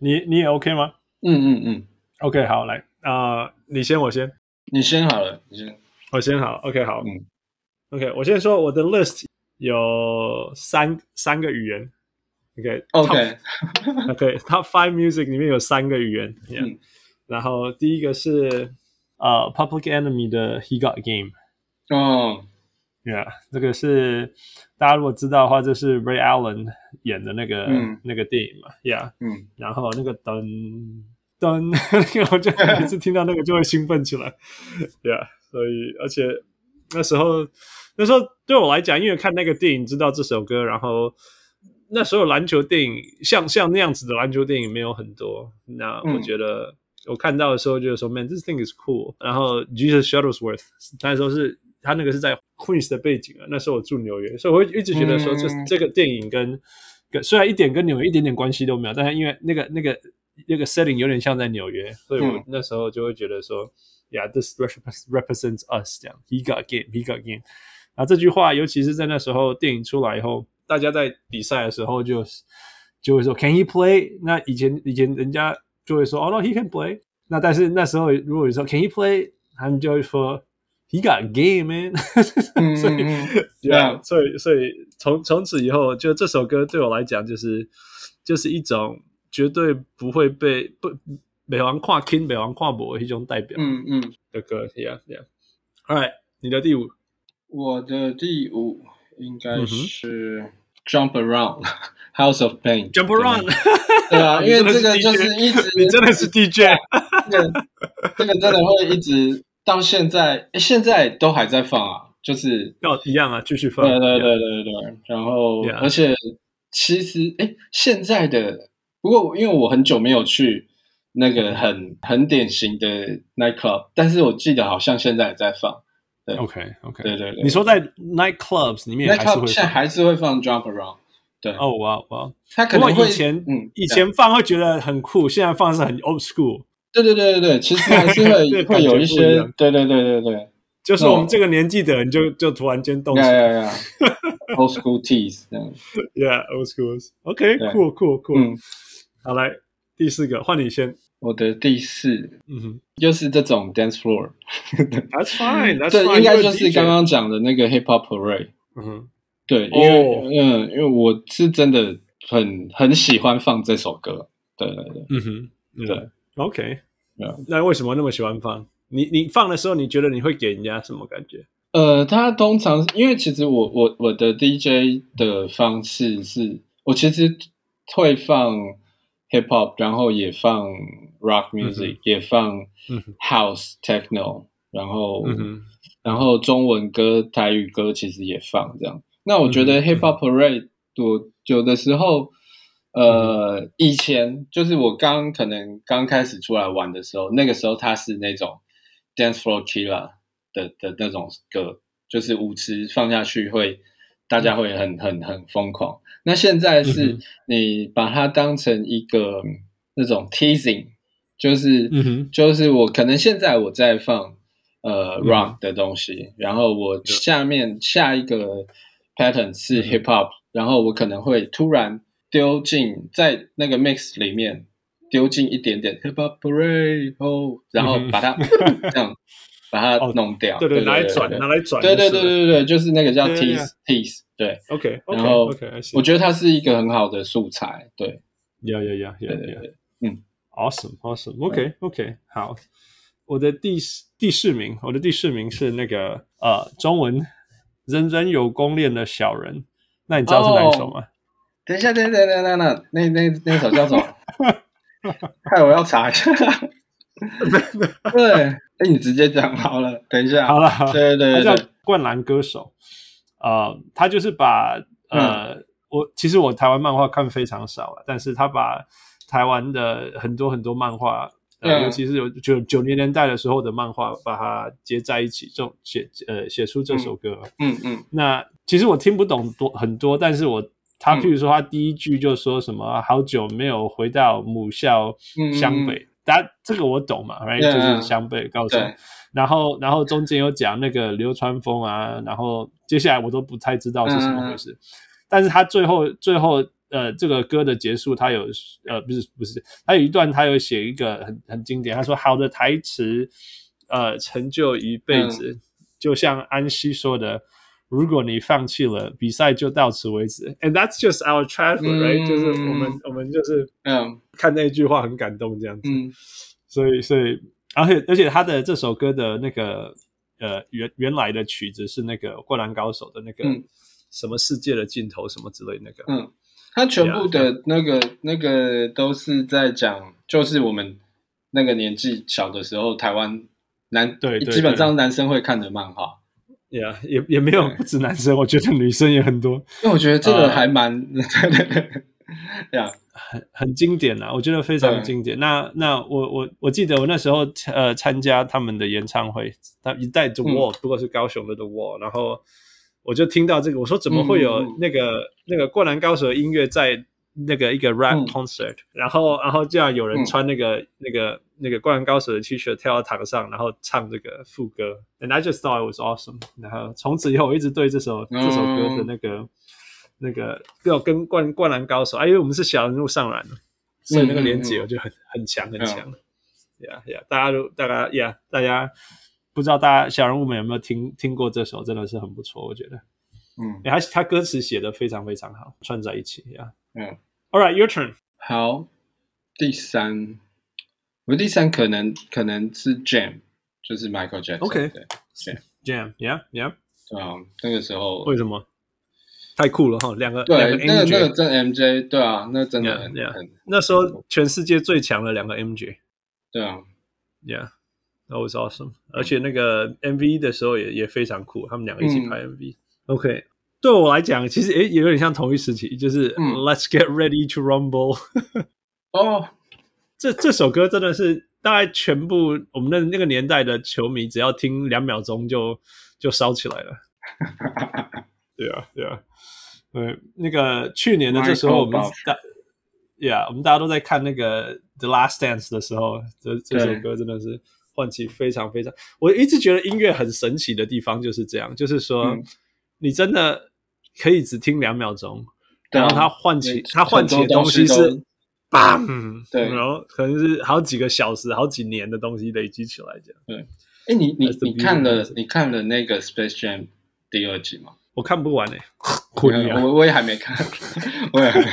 你你也 OK 吗？嗯嗯嗯。OK，好，来啊，你先，我先。你先好了，你先。我先好。OK，好。嗯。OK，我先说我的 list 有三三个语言。，OK，OK，OK，Top Five Music 里面有三个语言，yeah. 嗯，然后第一个是呃、uh, Public Enemy 的 He Got Game，哦，Yeah，这个是大家如果知道的话，这是 Ray Allen 演的那个、嗯、那个电影嘛，Yeah，嗯，然后那个灯灯，我就每次听到那个就会兴奋起来，Yeah，所以而且那时候那时候对我来讲，因为看那个电影知道这首歌，然后那时候篮球电影像像那样子的篮球电影没有很多，那我觉得我看到的时候就是说、嗯、Man，this thing is cool，然后 Jesus Shuttlesworth 那时候是。他那个是在 Queens 的背景啊，那时候我住纽约，所以我一直觉得说，这这个电影跟跟虽然一点跟纽约一点点关系都没有，但是因为那个那个那个 setting 有点像在纽约，所以我那时候就会觉得说，Yeah，this represents us，这样，He got game，He got game。啊，这句话尤其是在那时候电影出来以后，大家在比赛的时候就就会说，Can he play？那以前以前人家就会说，Oh no，he can play。那但是那时候如果你说 Can he play？他们就会说。He got game, man 所以，对啊，所以，所以从从此以后，就这首歌对我来讲，就是就是一种绝对不会被不美王跨 king 美王跨博一种代表，嗯嗯的歌，Yeah Yeah。All right，你的第五，我的第五应该是 Jump Around House of Pain。Jump Around，对啊，因为这个就是一直，你真的是 DJ，这个这个真的会一直。到现在，诶现在都还在放啊，就是要一样啊，继续放。对对对对对。然后而且其实，哎现在的，不过因为我很久没有去那个很很典型的 night club，但是我记得好像现在也在放。对，OK OK，对对对。你说在 night clubs 里面还是会放，现在还是会放 jump around。对，哦哇哇，他可能会以前嗯以前放会觉得很酷，现在放是很 old school。对对对对对，其实还是会 会有一些，对对对对对，就是我们这个年纪的人就就突然间动起来，old school 样，Yeah，old schools，OK，cool cool cool，好来第四个换你先，我的第四，嗯哼，就是这种 dance floor，That's fine，对，应该就是刚刚讲的那个 hip hop parade，嗯哼，对，因为嗯，因为我是真的很很喜欢放这首歌，对对对，嗯哼，对。OK，那为什么那么喜欢放？你你放的时候，你觉得你会给人家什么感觉？呃，他通常因为其实我我我的 DJ 的方式是，我其实会放 Hip Hop，然后也放 Rock Music，、嗯、也放 House、嗯、Techno，然后、嗯、然后中文歌、台语歌其实也放这样。那我觉得 Hip Hop Parade 多有的时候。呃，以前就是我刚可能刚开始出来玩的时候，那个时候它是那种 dance floor killer 的的那种歌，就是舞池放下去会大家会很很很疯狂。那现在是你把它当成一个那种 teasing，就是、嗯、就是我可能现在我在放呃 rock 的东西，然后我下面下一个 pattern 是 hip hop，然后我可能会突然。丢进在那个 mix 里面，丢进一点点 hip hop parade 哦，然后把它 这样把它弄掉，对对，拿来转，拿来转，对对对对对，就是那个叫 tease tease，对，OK，然后我觉得它是一个很好的素材，对，呀呀呀呀呀，嗯，awesome awesome，OK OK，好，我的第第四名，我的第四名是那个呃中文人人有功练的小人，那你知道是哪一首吗？等一下，等等等等等，那那那首叫什么？害我要查一下。对，哎，你直接讲好了。等一下，好了，对对对，他叫灌篮歌手。呃，他就是把呃，我其实我台湾漫画看非常少了，但是他把台湾的很多很多漫画，呃，尤其是有九九零年代的时候的漫画，把它接在一起，这种写呃写出这首歌。嗯嗯。那其实我听不懂多很多，但是我。他譬如说，他第一句就说什么“好久没有回到母校湘北”，但、嗯、这个我懂嘛，right？、就是湘北高中。然后，然后中间有讲那个流川枫啊，然后接下来我都不太知道是什么回事。嗯、但是他最后，最后呃，这个歌的结束，他有呃，不是不是，他有一段他有写一个很很经典，他说：“好的台词，呃，成就一辈子，嗯、就像安西说的。”如果你放弃了比赛，就到此为止。And that's just our travel, right？、嗯、就是我们，我们就是嗯，看那句话很感动这样子。嗯、所以，所以，而且，而且他的这首歌的那个呃原原来的曲子是那个《灌篮高手》的那个什么世界的尽头什么之类那个。嗯，他全部的那个 Yeah. 那个都是在讲，就是我们那个年纪小的时候，台湾男对，对，对，基本上男生会看的漫画。Yeah, 也也没有不止男生，我觉得女生也很多。因为我觉得这个还蛮，对呀，很很经典啊，我觉得非常经典。那那我我我记得我那时候呃参加他们的演唱会，他一代 The Wall，不过、嗯、是高雄的 The Wall，然后我就听到这个，我说怎么会有那个、嗯、那个灌篮高手的音乐在那个一个 rap concert，、嗯、然后然后这样有人穿那个、嗯、那个。那个灌篮高手的 T 恤跳到台上，然后唱这个副歌，and I just thought it was awesome。然后从此以后，我一直对这首、oh. 这首歌的那个那个要跟灌灌篮高手，啊，因为我们是小人物上篮，所以那个连接我就很很强很强。呀呀，大家都大家呀，大家不知道大家小人物们有没有听听过这首，真的是很不错，我觉得。嗯，他他歌词写的非常非常好，串在一起呀。嗯 ，All right, your turn。好，第三。我第三可能可能是 Jam，就是 Michael Jackson。OK，对，Jam，Jam，Yeah，Yeah。对啊，那个时候为什么？太酷了哈！两个对，两个 MJ，那个那个真 MJ，对啊，那真的很 yeah, yeah. 很。那时候全世界最强的两个 MJ。对啊，Yeah，that was awesome。而且那个 MV 的时候也也非常酷，他们两个一起拍 MV。OK， 对我来讲，其实诶也有点像同一时期，就是 Let's get ready to rumble。哦。这这首歌真的是大概全部我们的那个年代的球迷，只要听两秒钟就就烧起来了。对啊，对啊，对，那个去年的这时候，我们大，Yeah，我们大家都在看那个《The Last Dance》的时候，这这首歌真的是唤起非常非常。我一直觉得音乐很神奇的地方就是这样，就是说你真的可以只听两秒钟，然后他唤起他唤起的东西是。嗯，对，然后可能是好几个小时、好几年的东西累积起来这样。对，哎，你你你看了你看了那个 Space Jam 第二集吗？我看不完 诶，我我也还没看，我也还没。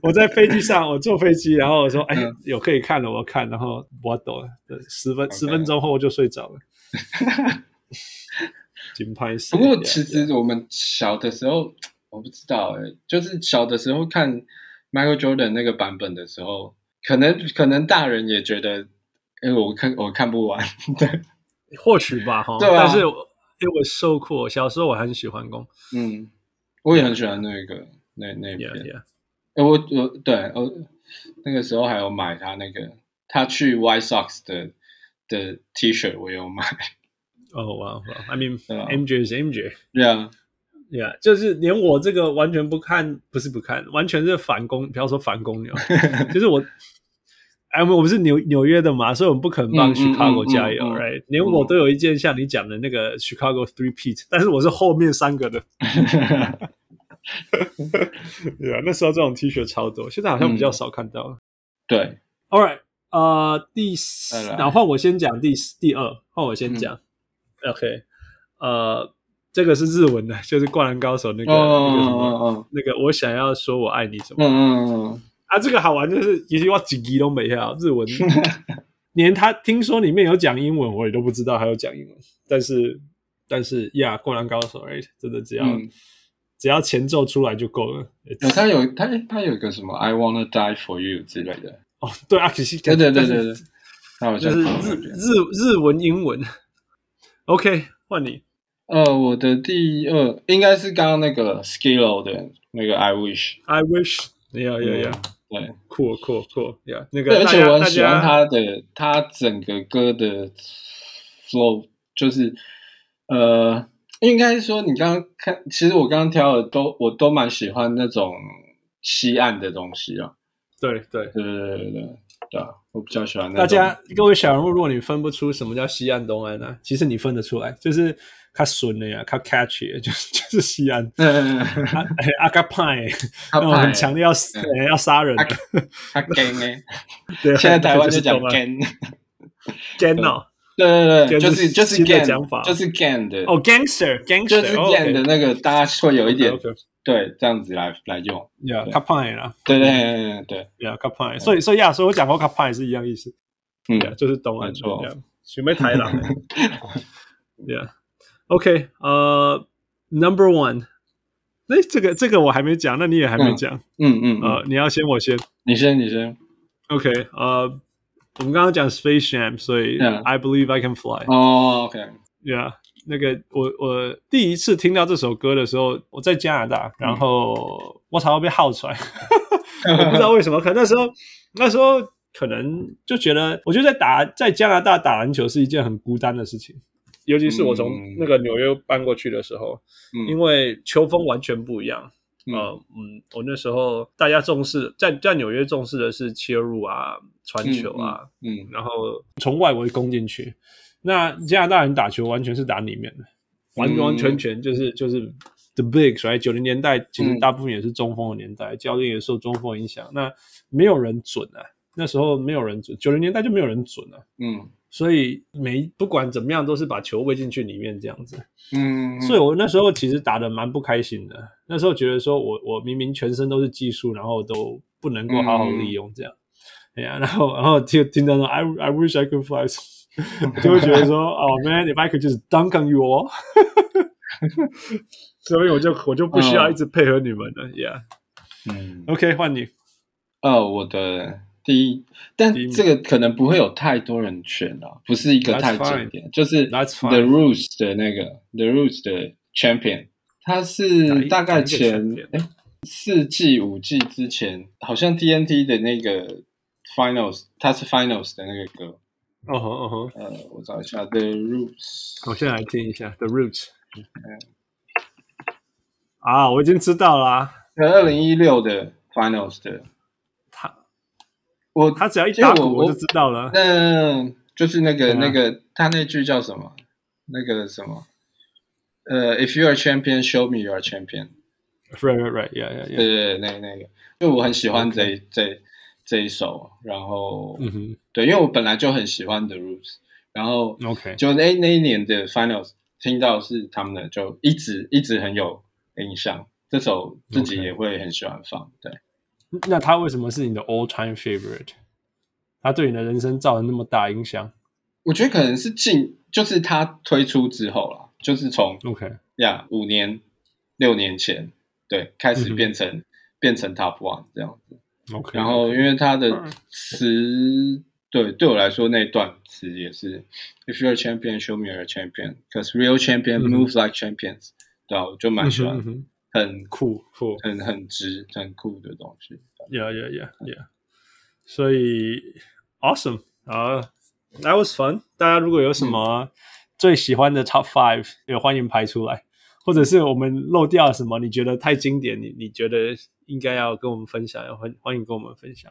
我在飞机上，我坐飞机，然后我说，哎，有可以看了，我看，然后我抖了，十分十分钟后我就睡着了。金牌。不过其实我们小的时候，我不知道哎，就是小的时候看。Michael Jordan 那个版本的时候，可能可能大人也觉得，哎，我看我看不完，对，或许吧，哈，对啊。但是因为我受过，小时候我很喜欢过，嗯，我也很喜欢那个那那片，哎，我我对我那个时候还有买他那个他去 White Sox 的的 T 恤，我有买。哦，哇，I mean MJ is MJ，对啊。Yeah，就是连我这个完全不看，不是不看，完全是反攻，不要说反攻牛，就是我，哎，我们是纽纽约的嘛，所以我们不可能帮 Chicago 加油，right？连我都有一件像你讲的那个 Chicago Three Peat，但是我是后面三个的。对啊，那时候这种 T 恤超多，现在好像比较少看到了。对，All right，呃，第四，然后换我先讲第四第二，换我先讲，OK，呃。这个是日文的，就是《灌篮高手》那个那个什么，那个我想要说我爱你什么？嗯嗯嗯啊，这个好玩，就是其实我几集都没下日文，连他听说里面有讲英文，我也都不知道还有讲英文。但是但是呀，《灌篮高手》哎，真的只要只要前奏出来就够了。他有他他有一个什么 “I wanna die for you” 之类的。哦，对啊，可惜对对对对对，就是日日日文英文。OK，换你。呃，我的第二应该是刚刚那个 Skillo 的那个 I Wish，I Wish，yeah yeah yeah，对，cool cool cool，yeah，那个，而且我很喜欢他的，他整个歌的 flow，就是呃，应该说你刚刚看，其实我刚刚挑的都，我都蛮喜欢那种西岸的东西啊，对。对对对对对对，啊，我比较喜欢。大家各位小人物，如果你分不出什么叫西岸东岸呢？其实你分得出来，就是。他顺的呀，他 catchy，就是就是西安，阿卡派，那种很强烈要死，要杀人，他 gang 诶，对，现在台湾就讲 gang，gang 哦，对对对，就是就是 gang 讲法，就是 gang 的，哦，gangster，gangster，就是 gang 的那个，大家会有一点，对，这样子来来用，呀，卡派啦，对对对对对，Yeah，卡派，所以所以呀，所以我讲过卡派是一样意思，嗯，就是东岸，错，准备台狼。Yeah，OK，呃，Number one，那，这个这个我还没讲，那你也还没讲，嗯嗯，呃，你要先，我先，你先，你先，OK，呃，我们刚刚讲 Space Jam，所以 I Believe I Can Fly，哦，OK，Yeah，那个我我第一次听到这首歌的时候，我在加拿大，然后我常常被号出来，我不知道 为什么，可能那时候那时候。可能就觉得，我觉得在打在加拿大打篮球是一件很孤单的事情，尤其是我从那个纽约搬过去的时候，嗯、因为球风完全不一样。嗯、呃，嗯，我那时候大家重视在在纽约重视的是切入啊、传球啊，嗯，嗯嗯然后从外围攻进去。那加拿大人打球完全是打里面的，完完全全就是就是 the bigs，right？九零年代其实大部分也是中锋的年代，嗯、教练也受中锋影响，那没有人准啊。那时候没有人准，九零年代就没有人准了，嗯，所以每不管怎么样都是把球喂进去里面这样子，嗯，所以我那时候其实打的蛮不开心的。那时候觉得说我我明明全身都是技术，然后都不能够好好利用这样，哎呀、嗯，然后然后听听到说 I I wish I could fly，就会觉得说哦、oh, man if I could just dunk on you all，所以我就我就不需要一直配合你们了，Yeah，嗯，OK 换你，哦，我的。第一，但这个可能不会有太多人选了，不是一个太经典，就是 The Roots 的那个 The Roots 的 Champion，他是大概前哎四季五季之前，好像 TNT 的那个 Finals，他是 Finals 的那个歌。哦吼哦吼，呃，我找一下 The Roots，我先来听一下 The Roots。啊，我已经知道了，二零一六的 Finals 的。他我他只要一打鼓我，我就知道了。嗯，就是那个、嗯、那个，他那句叫什么？那个什么？呃，If you are champion, show me you are champion. Right, right, right. Yeah, yeah, yeah. 对对对，那那个，就我很喜欢这.这这一首。然后，嗯哼，对，因为我本来就很喜欢 The Roots。然后，OK，就那那一年的 Finals 听到是他们的，就一直一直很有印象。这首自己也会很喜欢放。对。那他为什么是你的 all time favorite？他对你的人生造成那么大影响？我觉得可能是近，就是他推出之后啦，就是从 OK 呀五年六年前对开始变成、嗯、变成 top one 这样子。OK，然后因为他的词对对我来说那段词也是 If you're a champion, show me you're a champion, because real champion moves like champions。对啊，我就蛮喜欢。很酷酷，很很直，很酷的东西。Yeah, yeah, yeah, yeah. 所以，awesome 啊、uh,，That was fun。大家如果有什么最喜欢的 Top Five，也欢迎排出来，或者是我们漏掉什么，你觉得太经典，你你觉得应该要跟我们分享，欢欢迎跟我们分享。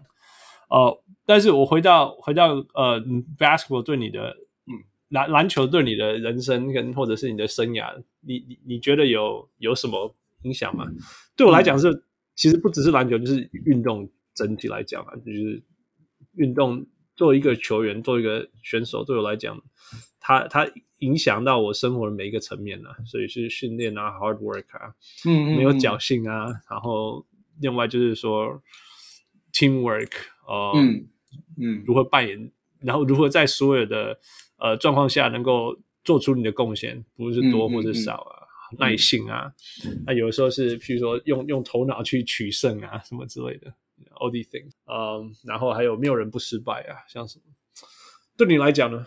呃、uh,，但是我回到回到呃、uh,，Basketball 对你的。篮篮球对你的人生跟或者是你的生涯，你你你觉得有有什么影响吗？对我来讲是，嗯、其实不只是篮球，就是运动整体来讲啊，就是运动作为一个球员，作为一个选手，对我来讲，它它影响到我生活的每一个层面啊，所以是训练啊，hard work 啊，嗯，嗯，嗯，没有侥幸啊，然后另外就是说 teamwork，呃，嗯嗯，如何扮演，然后如何在所有的呃，状况下能够做出你的贡献，不是多或者少啊，嗯嗯嗯、耐性啊，嗯、那有的时候是，譬如说用用头脑去取胜啊，什么之类的，all these things，嗯，然后还有没有人不失败啊，像什么？对你来讲呢？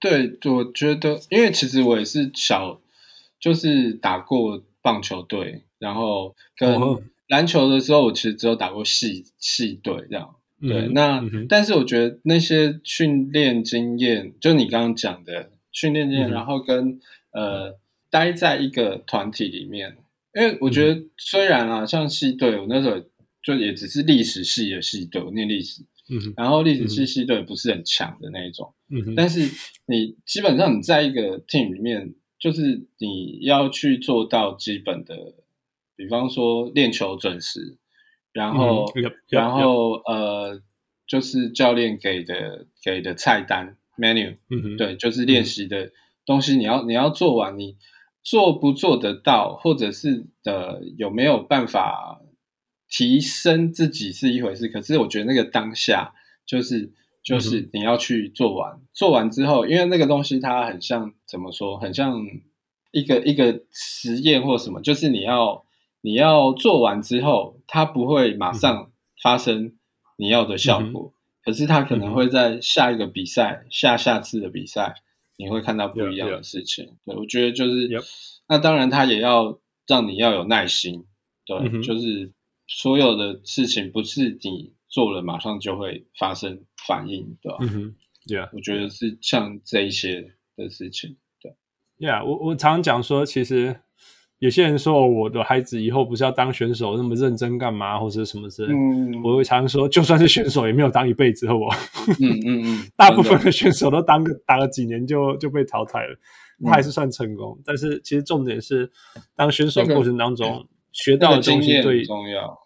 对，我觉得，因为其实我也是小，就是打过棒球队，然后跟篮球的时候，我其实只有打过系系队这样。对，那、嗯、但是我觉得那些训练经验，就你刚刚讲的训练经验，嗯、然后跟呃待在一个团体里面，因为我觉得虽然啊，像系队，我那时候就也只是历史系的系队，我念历史，然后历史系系队不是很强的那一种，嗯、哼但是你基本上你在一个 team 里面，就是你要去做到基本的，比方说练球准时。然后，嗯、然后呃，就是教练给的给的菜单 menu，对，就是练习的东西，你要你要做完，你做不做得到，或者是的有没有办法提升自己是一回事，可是我觉得那个当下就是就是你要去做完，嗯、做完之后，因为那个东西它很像怎么说，很像一个一个实验或什么，就是你要你要做完之后，它不会马上发生你要的效果，嗯、可是它可能会在下一个比赛、嗯、下下次的比赛，你会看到不一样的事情。对，我觉得就是，那当然它也要让你要有耐心。对，嗯、就是所有的事情不是你做了马上就会发生反应，对吧？嗯哼，Yeah，我觉得是像这一些的事情，对。Yeah，我我常常讲说，其实有些人说我的孩子以后不是要当选手那么认真干嘛，或者什么之类。嗯，我会常常说，就算是选手也没有当一辈子，好不好？嗯嗯嗯，大部分的选手都当个打了几年就就被淘汰了，他还是算成功。嗯、但是其实重点是，当选手过程当中。那个学到的东西最重要，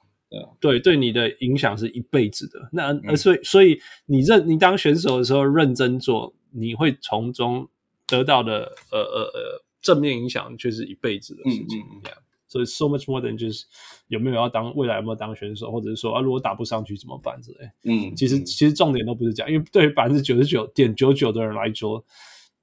对，对你的影响是一辈子的。那呃，所以所以你认你当选手的时候认真做，你会从中得到的呃呃呃正面影响，却是一辈子的事情。嗯嗯。所以 so much more than 就是有没有要当未来有没有当选手，或者是说啊，如果打不上去怎么办之类。嗯，其实其实重点都不是这样，因为对于百分之九十九点九九的人来说，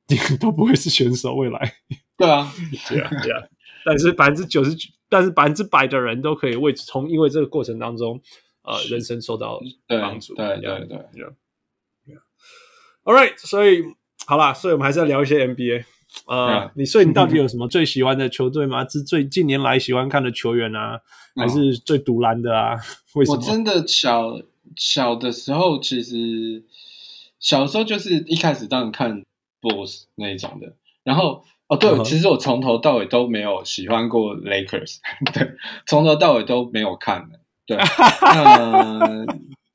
你 都不会是选手未来。对啊，对啊，对啊。但是百分之九十九。但是百分之百的人都可以为从因为这个过程当中，呃，人生受到帮助。对对对对。All right，所以好啦，所以我们还是要聊一些 NBA。呃，你所以你到底有什么最喜欢的球队吗？是最近年来喜欢看的球员啊，还是最独蓝的啊？为什么？我真的小小的时候，其实小时候就是一开始当然看 Bulls 那一种的，然后。哦，对，其实我从头到尾都没有喜欢过 Lakers，对，从头到尾都没有看的，对，嗯，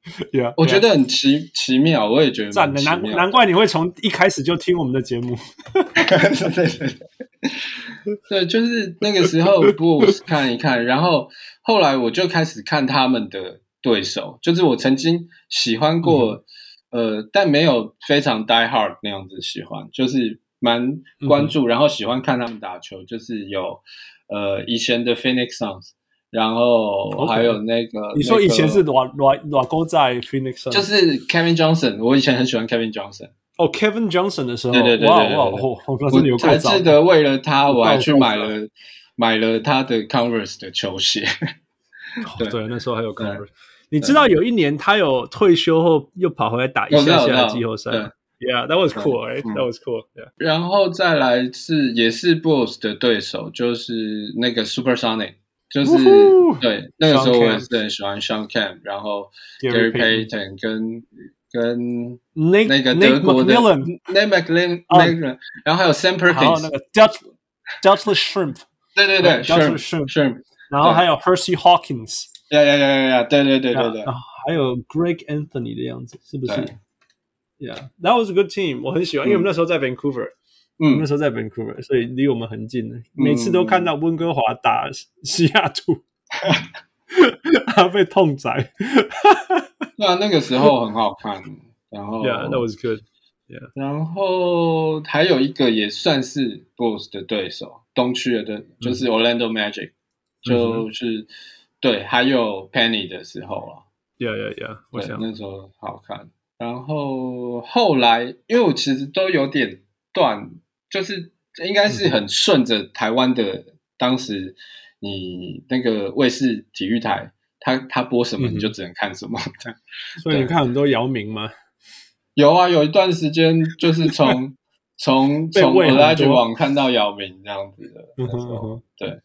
我觉得很奇奇妙，我也觉得赞的，难难怪你会从一开始就听我们的节目，对对对，对，就是那个时候 Bulls 看一看，然后后来我就开始看他们的对手，就是我曾经喜欢过，呃，但没有非常 die hard 那样子喜欢，就是。蛮关注，然后喜欢看他们打球，就是有呃以前的 Phoenix Suns，然后还有那个你说以前是哪哪哪个在 Phoenix 就是 Kevin Johnson，我以前很喜欢 Kevin Johnson。哦，Kevin Johnson 的时候，对对对哇哇，我还记得为了他，我还去买了买了他的 Converse 的球鞋。对，那时候还有 Converse。你知道有一年他有退休后又跑回来打一下下季后赛。Yeah, that was cool, right? That was cool. Yeah. 然后再来是也是 Bulls 的对手，就是那个 Supersonic，就是对那个时候我也是很喜欢 Shawn Kemp，然后 Gary Payton 跟跟那个德国的 Nate McMillan 那个人，然后还有 Sam Perkins，那个 Detlef Schrempf，对对对，Detlef Schrempf，然后还有 Hersey Hawkins，呀呀呀呀呀，对对对对对，还有 Greg Anthony 的样子，是不是？Yeah, that was a good team。我很喜欢，因为我们那时候在 Vancouver， 嗯，那时候在 Vancouver，所以离我们很近的。每次都看到温哥华打西雅图，他被痛宰。对啊，那个时候很好看。然后，Yeah, that was good。Yeah，然后还有一个也算是 Bulls 的对手，东区的对，就是 Orlando Magic，就是对，还有 Penny 的时候啊。Yeah, yeah, yeah。我想那时候好看。然后后来，因为我其实都有点断，就是应该是很顺着台湾的当时你那个卫视体育台，他他播什么你就只能看什么这样。所以你看很多姚明吗？有啊，有一段时间就是从 从从我来去网看到姚明这样子的。嗯哼，对，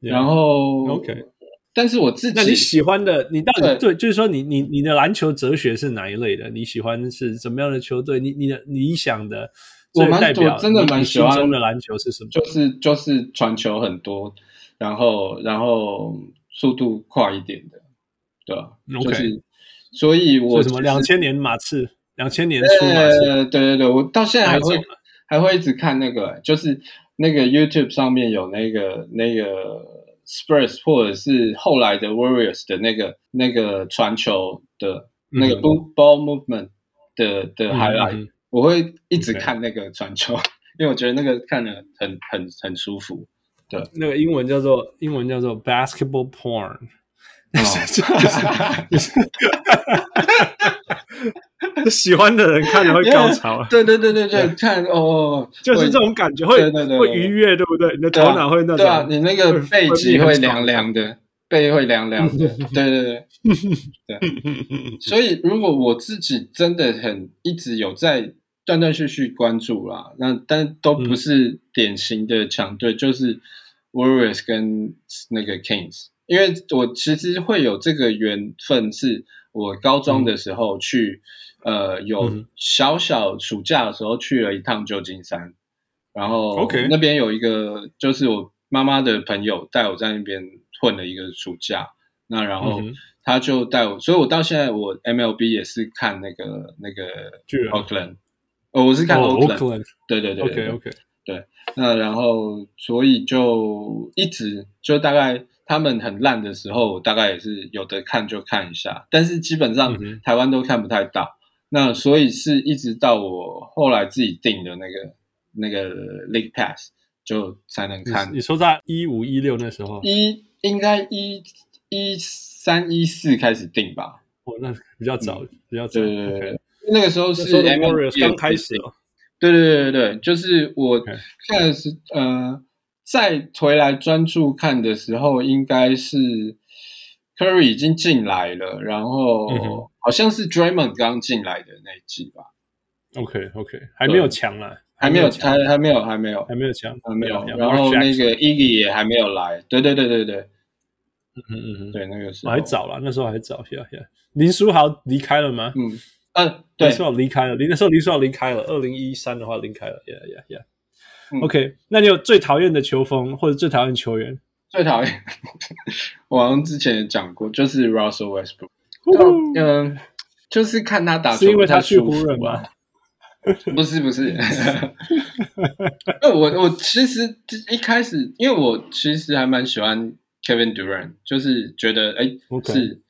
然后 OK。但是我自己，那你喜欢的，你到底对，对，就是说你，你你你的篮球哲学是哪一类的？你喜欢是什么样的球队？你你的理想的，我蛮我真的蛮喜欢的篮球是什么？就是就是传球很多，然后然后速度快一点的，对吧？OK，就是所以我什么两千年马刺，两千年初马刺，对对对，我到现在还会还会一直看那个，就是那个 YouTube 上面有那个那个。Spurs 或者是后来的 Warriors 的那个那个传球的那个 ball movement 的的 highlight，我会一直看那个传球，因为我觉得那个看的很很很舒服。对，那个英文叫做英文叫做 basketball porn。喜欢的人看了会高潮。对对对对对，看哦，就是这种感觉，会会愉悦，对不对？你的头脑会那种，对啊，你那个背脊会凉凉的，背会凉凉的。对对对对。所以，如果我自己真的很一直有在断断续续关注啦，那但都不是典型的强队，就是 Warriors 跟那个 Kings。因为我其实会有这个缘分，是我高中的时候去，嗯、呃，有小小暑假的时候去了一趟旧金山，然后那边有一个就是我妈妈的朋友带我在那边混了一个暑假，那然后他就带我，所以我到现在我 MLB 也是看那个那个 Oakland，哦，我是看 Oakland，对对对，OK OK，对，那然后所以就一直就大概。他们很烂的时候，大概也是有的看就看一下，但是基本上台湾都看不太到。嗯、那所以是一直到我后来自己订的那个那个 League Pass 就才能看。你，你说在一五一六那时候，一应该一一三一四开始订吧？哦，那比较早，嗯、比较早。对对对，那个时候是 Warriors 刚开始。对对对对对，就是我看的是.呃。再回来专注看的时候，应该是 Curry 已经进来了，然后好像是 Draymond 刚进来的那一季吧。OK OK，还没有强了，还没有，还还没有，还没有，还没有强，还没有。然后那个 Iggy 也还没有来。对对对对对，嗯嗯嗯，对那个时候还早了，那时候还早些些。林书豪离开了吗？嗯嗯，对，林书豪离开了，林那时候林书豪离开了，二零一三的话离开了，Yeah Yeah Yeah。OK，那你有最讨厌的球风或者最讨厌球员？最讨厌，我好像之前也讲过，就是 Russell Westbrook。嗯，就是看他打球，是因为他去湖人吗？不是不是，我我其实一开始，因为我其实还蛮喜欢 Kevin Durant，就是觉得哎.是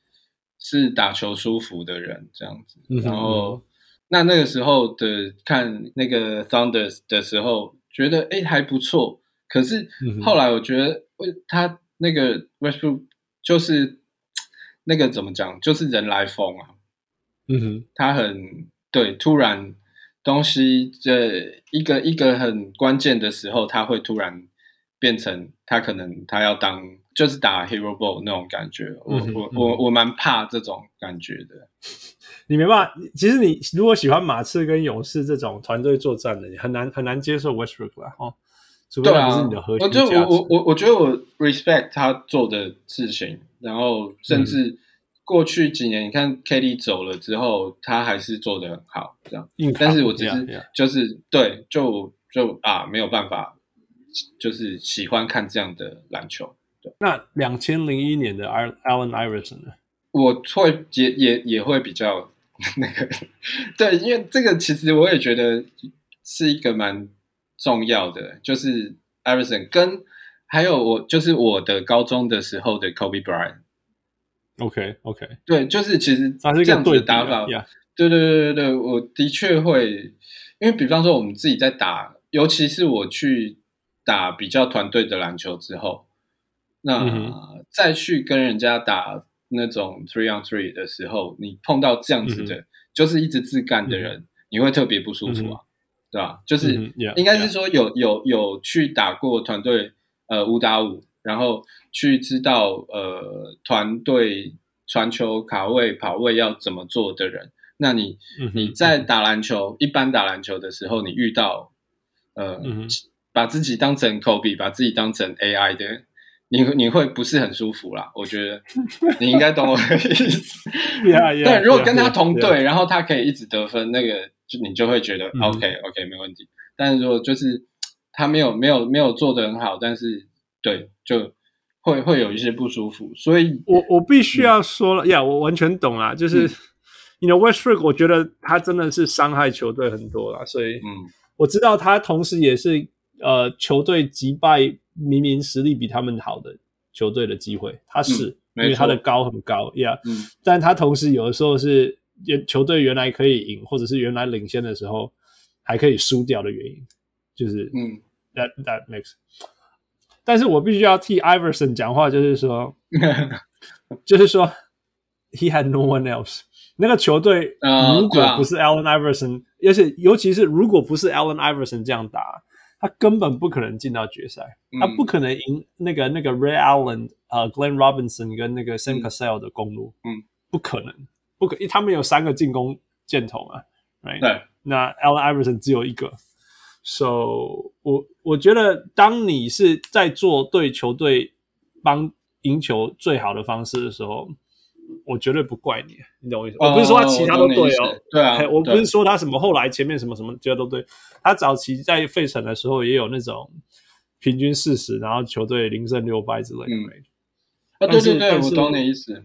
是打球舒服的人这样子。然后那那个时候的看那个 Thunder 的时候。觉得哎还不错，可是后来我觉得，他那个 Westbrook 就是那个怎么讲，就是人来疯啊。嗯哼，他很对，突然东西这一个一个很关键的时候，他会突然变成他可能他要当就是打 Hero Ball 那种感觉。我我我我蛮怕这种感觉的。你没办法，其实你如果喜欢马刺跟勇士这种团队作战的，你很难很难接受 Westbrook 啦，哦，除非是你的核心。我就我我我觉得我 respect 他做的事情，然后甚至过去几年，你看 KD 走了之后，他还是做的很好，这样。卡但是我只是就是对，就就啊没有办法，就是喜欢看这样的篮球。对，那两千零一年的 Allen Iverson 呢？我会也也也会比较。那个对，因为这个其实我也觉得是一个蛮重要的，就是 Iverson 跟还有我就是我的高中的时候的 Kobe Bryant。OK OK，对，就是其实这样子的打法，对对对对对，我的确会，因为比方说我们自己在打，尤其是我去打比较团队的篮球之后，那、嗯、再去跟人家打。那种 three on three 的时候，你碰到这样子的，嗯、就是一直自干的人，嗯、你会特别不舒服啊，对吧？就是应该是说有有有去打过团队呃五打五，然后去知道呃团队传球卡位跑位要怎么做的人，那你、你在打篮球、嗯、一般打篮球的时候，你遇到呃、把自己当成 Kobe，把自己当成 AI 的。你你会不是很舒服啦？我觉得 你应该懂我的意思。对，如果跟他同队，然后他可以一直得分，那个就你就会觉得 OK OK 没问题。但是如果就是他没有没有没有做得很好，但是对，就会会有一些不舒服。所以我我必须要说了呀，我完全懂啦。就是你的 Westbrook，我觉得他真的是伤害球队很多啦。所以嗯，我知道他同时也是呃球队击败。明明实力比他们好的球队的机会，他是、嗯、因为他的高很高呀，yeah, 嗯、但他同时有的时候是球队原来可以赢，或者是原来领先的时候还可以输掉的原因，就是嗯，that that makes。但是我必须要替 Iverson 讲话，就是说，就是说，he had no one else，那个球队如果不是 Allen Iverson，、而且尤其是如果不是 Allen Iverson 这样打，他根本不可能进到决赛，嗯、他不可能赢那个那个 Ray Allen、呃、Glenn Robinson 跟那个 Sam Cassell 的公路，嗯，不可能，不可，因为他们有三个进攻箭头嘛，right？对，那 Allen Iverson 只有一个，so 我我觉得当你是在做对球队帮赢球最好的方式的时候。我绝对不怪你，你懂我意思？Oh, 我不是说他其他都对哦，对啊，我不是说他什么后来前面什么什么觉得都对。他早期在费城的时候也有那种平均四十，然后球队零胜六败之类的。嗯、啊，对对对，我懂你意思。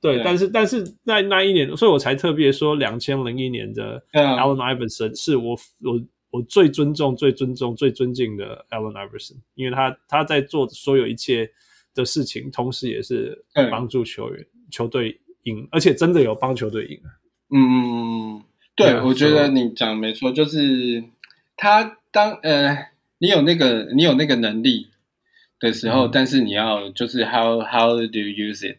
对，但是但是在那一年，所以我才特别说，两千零一年的 Allen Iverson 是我我我最尊重、最尊重、最尊敬的 Allen Iverson，因为他他在做所有一切的事情，同时也是帮助球员。球队赢，而且真的有帮球队赢。嗯嗯嗯，对我觉得你讲没错，就是他当呃，你有那个你有那个能力的时候，嗯、但是你要就是 how how do you use it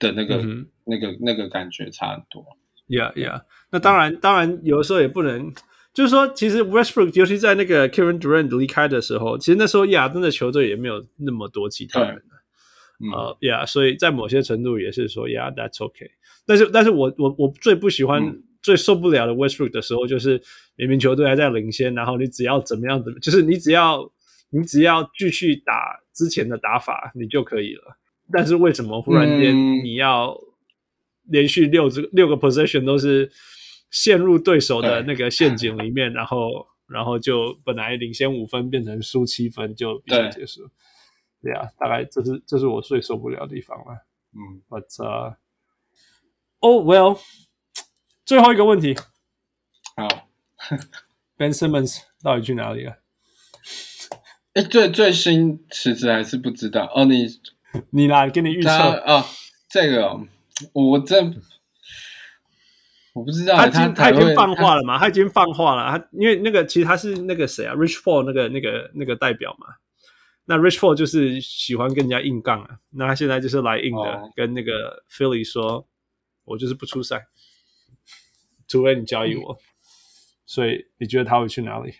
的那个、嗯、那个那个感觉差很多。Yeah yeah，那当然、嗯、当然有的时候也不能，就是说其实 Westbrook 尤其在那个 Kevin Durant 离开的时候，其实那时候亚登的球队也没有那么多其他人。呃，Yeah，所以在某些程度也是说，Yeah，that's okay。但是，但是我我我最不喜欢、嗯、最受不了的 Westbrook 的时候，就是明明球队还在领先，然后你只要怎么样怎么，就是你只要你只要继续打之前的打法，你就可以了。但是为什么忽然间你要连续六这个六个 possession 都是陷入对手的那个陷阱里面，然后然后就本来领先五分变成输七分就比赛结束。对啊，大概这是这是我最受不了的地方了。嗯，But 呃，Oh well，最后一个问题，好，Ben Simmons 到底去哪里了？哎，最最新辞职还是不知道哦。你 你来给你预测啊？这个我这我不知道，他已经他已经放话了嘛？他已经放话了。他因为那个其实他是那个谁啊？Rich Paul 那个那个那个代表嘛。那 Rich Paul 就是喜欢跟人家硬杠啊，那他现在就是来硬的，oh. 跟那个 Philly 说，我就是不出赛，除非你交易我。嗯、所以你觉得他会去哪里？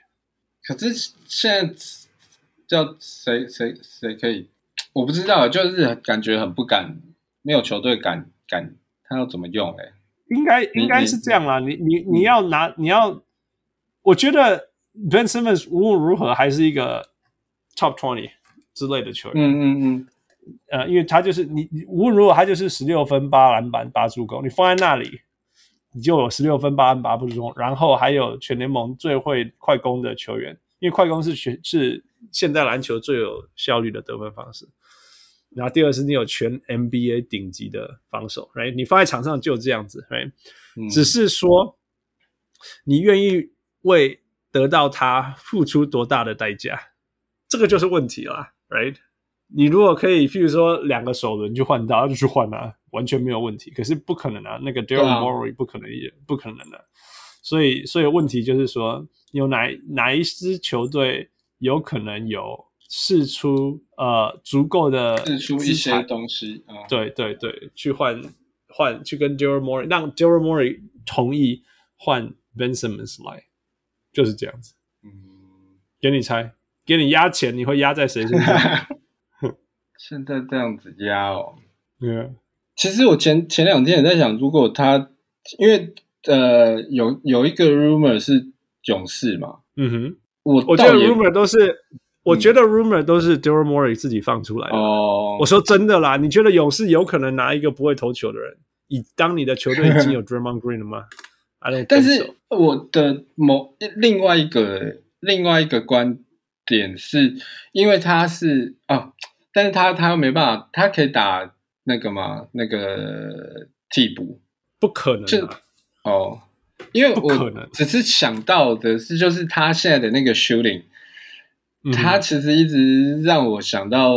可是现在叫谁谁谁可以？我不知道，就是感觉很不敢，没有球队敢敢，他要怎么用、欸？哎，应该应该是这样啦。你你你要拿你要，我觉得 Ben Simmons 无论如何还是一个。Top twenty 之类的球员，嗯嗯嗯，呃，因为他就是你，你无论如何他就是十六分八篮板八助攻，你放在那里，你就有十六分八篮板八助攻，然后还有全联盟最会快攻的球员，因为快攻是全是现代篮球最有效率的得分方式。然后第二是你有全 NBA 顶级的防守，right？你放在场上就这样子，right？、嗯、只是说你愿意为得到他付出多大的代价。这个就是问题了，right？你如果可以，譬如说两个首轮去换到，就去换啊，完全没有问题。可是不可能啊，那个 Daryl Morey 不可能也不可能的、啊。所以，所以问题就是说，有哪哪一支球队有可能有试出呃足够的试出一些东西？啊、对对对，去换换去跟 Daryl Morey 让 Daryl Morey 同意换 Ben Simmons 来，就是这样子。嗯，给你猜。给你压钱，你会压在谁身上？现在这样子压哦。对啊，其实我前前两天也在想，如果他因为呃有有一个 rumor 是勇士嘛，嗯哼，我我觉得 rumor 都是，我觉得 rumor 都是 Daryl Morey 自己放出来的。哦，我说真的啦，你觉得勇士有可能拿一个不会投球的人，以当你的球队已经有 Draymond Green 了吗？I don't。但是我的某另外一个另外一个观。点是因为他是哦，但是他他又没办法，他可以打那个嘛，那个替补，不可能、啊，就哦，因为我只是想到的是，就是他现在的那个 shooting，、嗯、他其实一直让我想到，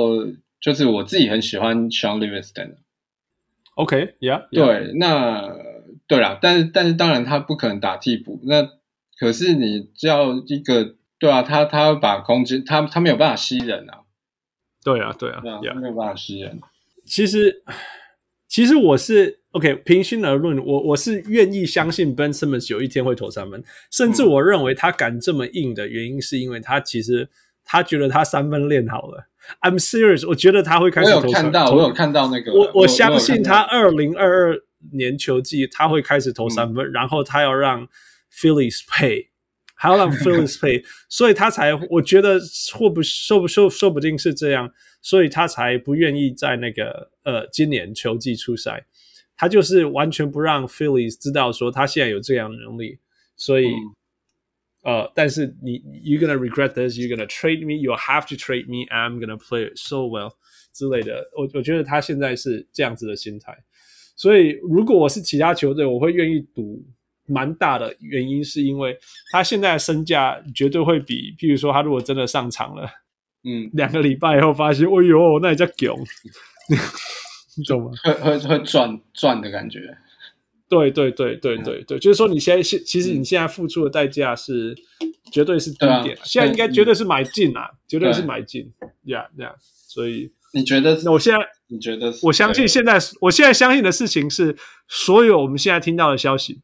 就是我自己很喜欢 Shaun Livingston。OK，Yeah，、okay, yeah, 对，那对啦，但是但是当然他不可能打替补，那可是你叫一个。对啊，他他把空间，他他没有办法吸人啊。对啊，对啊，对啊，他没有办法吸人。其实，其实我是 OK，平心而论，我我是愿意相信 Ben Simmons 有一天会投三分，甚至我认为他敢这么硬的原因，是因为他其实他觉得他三分练好了。I'm serious，我觉得他会开始投三分。我有看到，我有看到那个。我我相信他二零二二年球季他会开始投三分，嗯、然后他要让 Phillies pay，还要让 Phillies pay，所以他才我觉得或不说不说说不定是这样，所以他才不愿意在那个呃今年球季出赛。他就是完全不让 Phillies 知道说他现在有这样的能力，所以、嗯、呃，但是你 you're gonna regret this, you're gonna trade me, you'll have to trade me, I'm gonna play it so well 之类的。我我觉得他现在是这样子的心态，所以如果我是其他球队，我会愿意赌蛮大的原因是因为他现在的身价绝对会比，譬如说他如果真的上场了，嗯，两个礼拜以后发现，哎呦，那也叫囧。你懂吗？会会会赚赚的感觉。对对对对对对，就是说你现在现其实你现在付出的代价是绝对是低点，啊、现在应该绝对是买进啊，绝对是买进呀呀。所以你觉得？那我现在你觉得？我相信现在我现在相信的事情是，所有我们现在听到的消息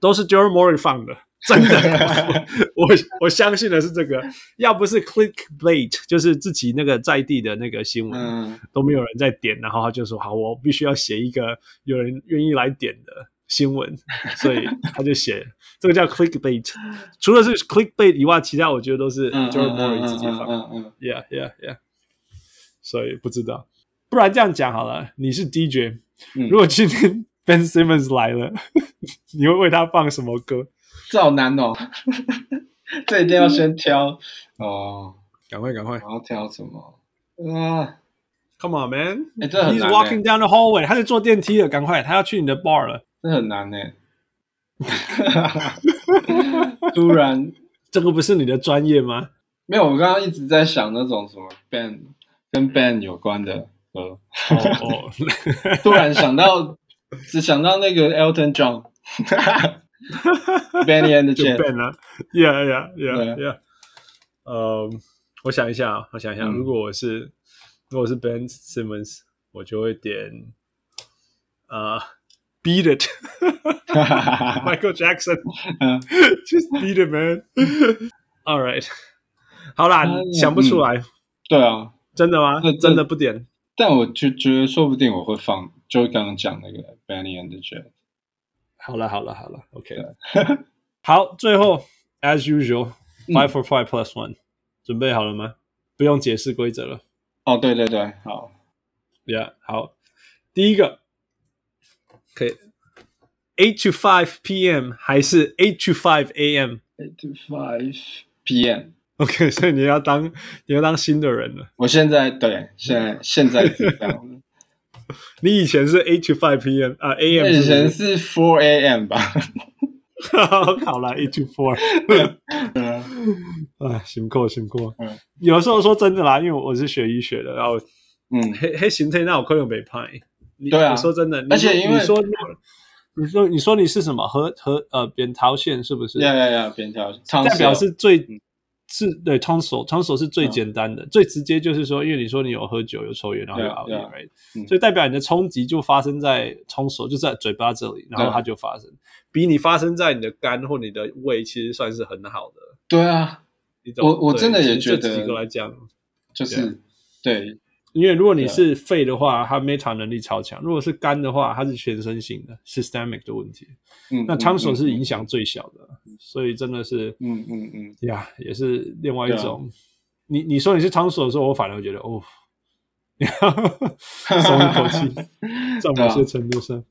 都是 Daryl Morey 放的。真的，我我相信的是这个，要不是 clickbait，就是自己那个在地的那个新闻、嗯、都没有人在点，然后他就说好，我必须要写一个有人愿意来点的新闻，所以他就写这个叫 clickbait。除了是 clickbait 以外，其他我觉得都是 Daryl Morey 自己放的。Yeah, yeah, yeah。所以不知道，不然这样讲好了，你是 DJ，、嗯、如果今天 Ben Simmons 来了，你会为他放什么歌？这好难哦，这一定要先挑哦，赶快赶快！我要挑什么啊？Come on, man！哎，这很难。He's walking down the hallway，他在坐电梯了，赶快，他要去你的 bar 了。这很难呢。突然，这个不是你的专业吗？没有，我刚刚一直在想那种什么 band 跟 band 有关的歌。哦哦，突然想到，只想到那个 Elton John。Benny and the Jets Ben 啊，Yeah Yeah Yeah Yeah。呃，我想一下，我想一下，如果我是如果我是 Ben Simmons，我就会点啊，Beat It，Michael Jackson，Just Beat It Man。All right，好啦，想不出来。对啊，真的吗？真的不点？但我就觉得，说不定我会放，就刚刚讲那个 Benny and the Jets。好了好了好了，OK 了。好，最后 as usual，five for five plus one，、嗯、准备好了吗？不用解释规则了。哦，对对对，好，Yeah，好，第一个可以 eight to five p.m. 还是 eight to five a.m.？eight to five p.m. OK，所以你要当你要当新的人了。我现在对，现在现在是这样。 你以前是 eight to five p.m. 啊，a.m. 以前是 four a.m. 吧？好了，eight to four。啊，辛苦辛苦。嗯，有时候说真的啦，因为我是学医学的，然后嗯，黑黑形态那我可能没派。对啊，说真的，而且因为你说你说你说你是什么？和和呃扁桃腺是不是？呀呀呀，扁桃腺代表是最。是对 tonsil，tonsil 是最简单的，最直接就是说，因为你说你有喝酒、有抽烟，然后有熬夜，right？所以代表你的冲击就发生在 tonsil，就在嘴巴这里，然后它就发生，比你发生在你的肝或你的胃，其实算是很好的。对啊，我我真的也觉得，这几个来讲，就是对。因为如果你是肺的话，它 meta 能力超强；如果是肝的话，它是全身性的 systemic 的问题。嗯，那 tonsil 是影响最小的，所以真的是，嗯嗯嗯，呀，也是另外一种。你你说你是 tonsil 的时候，我反而会觉得哦，松一口气，在某些程度上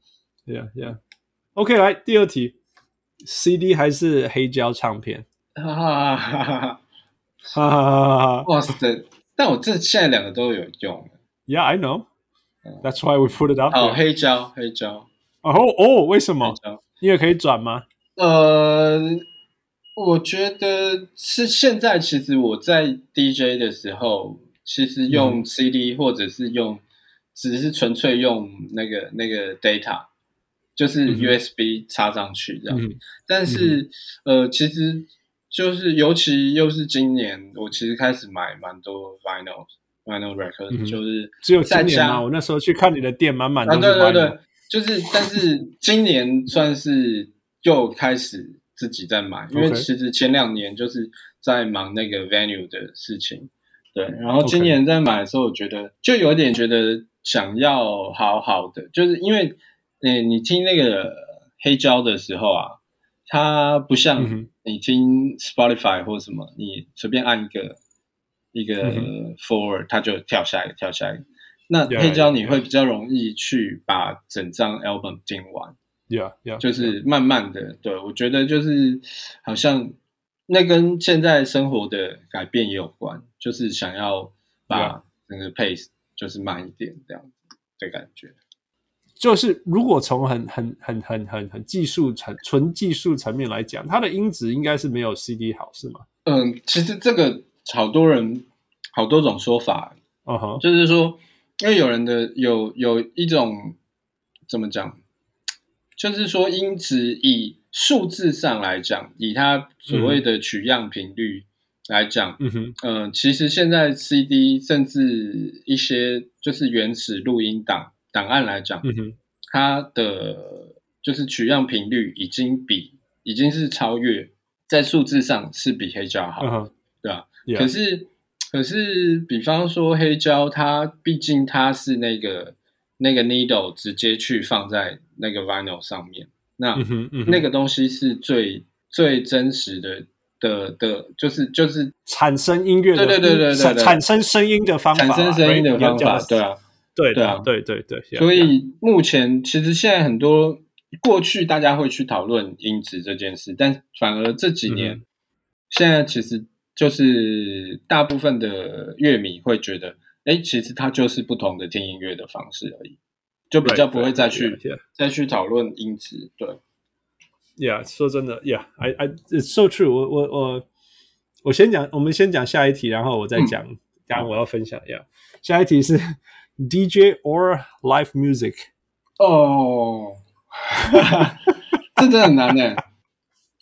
，yeah yeah。OK，来第二题，CD 还是黑胶唱片？哈哈哈哈哈哈哈！哇塞！但我这现在两个都有用。Yeah, I know. That's why we put it up. 哦，黑胶，黑胶。哦哦，为什么？因为可以转吗？呃，我觉得是现在。其实我在 DJ 的时候，其实用 CD 或者是用，只是纯粹用那个那个 data，就是 USB 插上去这样。但是，呃，其实。就是，尤其又是今年，我其实开始买蛮多 vinyl vinyl record，就是只有今年吗？我那时候去看你的店，满满都是 vinyl。对对对，就是，但是今年算是又开始自己在买，因为其实前两年就是在忙那个 venue 的事情，对。然后今年在买的时候，我觉得就有点觉得想要好好的，就是因为，诶，你听那个黑胶的时候啊，它不像你听 Spotify 或什么，你随便按一个一个 forward，它就跳下一个，跳下一个。那黑胶你会比较容易去把整张 album 听完，yeah yeah，就是慢慢的，对，我觉得就是好像那跟现在生活的改变也有关，就是想要把整个 pace 就是慢一点这样子的感觉。就是如果从很很很很很很技术层纯技术层面来讲，它的音质应该是没有 CD 好，是吗？嗯，其实这个好多人好多种说法，嗯哼，就是说。因为有人的有有一种怎么讲，就是说音质以数字上来讲，以它所谓的取样频率来讲，嗯哼，呃，其实现在 CD 甚至一些就是原始录音档档案来讲，嗯，它的就是取样频率已经比已经是超越在数字上是比黑胶好，嗯，对吧？Yeah. 可是。可是，比方说黑胶，它毕竟它是那个那个 needle 直接去放在那个 vinyl 上面，那、那个东西是最最真实的的的，就是就是产生音乐的，对对对对对，产生声音的方法，产生声音的方法，对啊，对对啊，对对对。所以目前其实现在很多过去大家会去讨论音质这件事，但反而这几年、嗯、现在其实。就是大部分的乐迷会觉得，哎，其实它就是不同的听音乐的方式而已，就比较不会再去.再去讨论音质。对，Yeah，说真的，Yeah，I I，it's so true 我。我我我我先讲，我们先讲下一题，然后我再讲。刚刚、嗯、我要分享，Yeah，下一题是 DJ or live music。哦，这真的很难呢。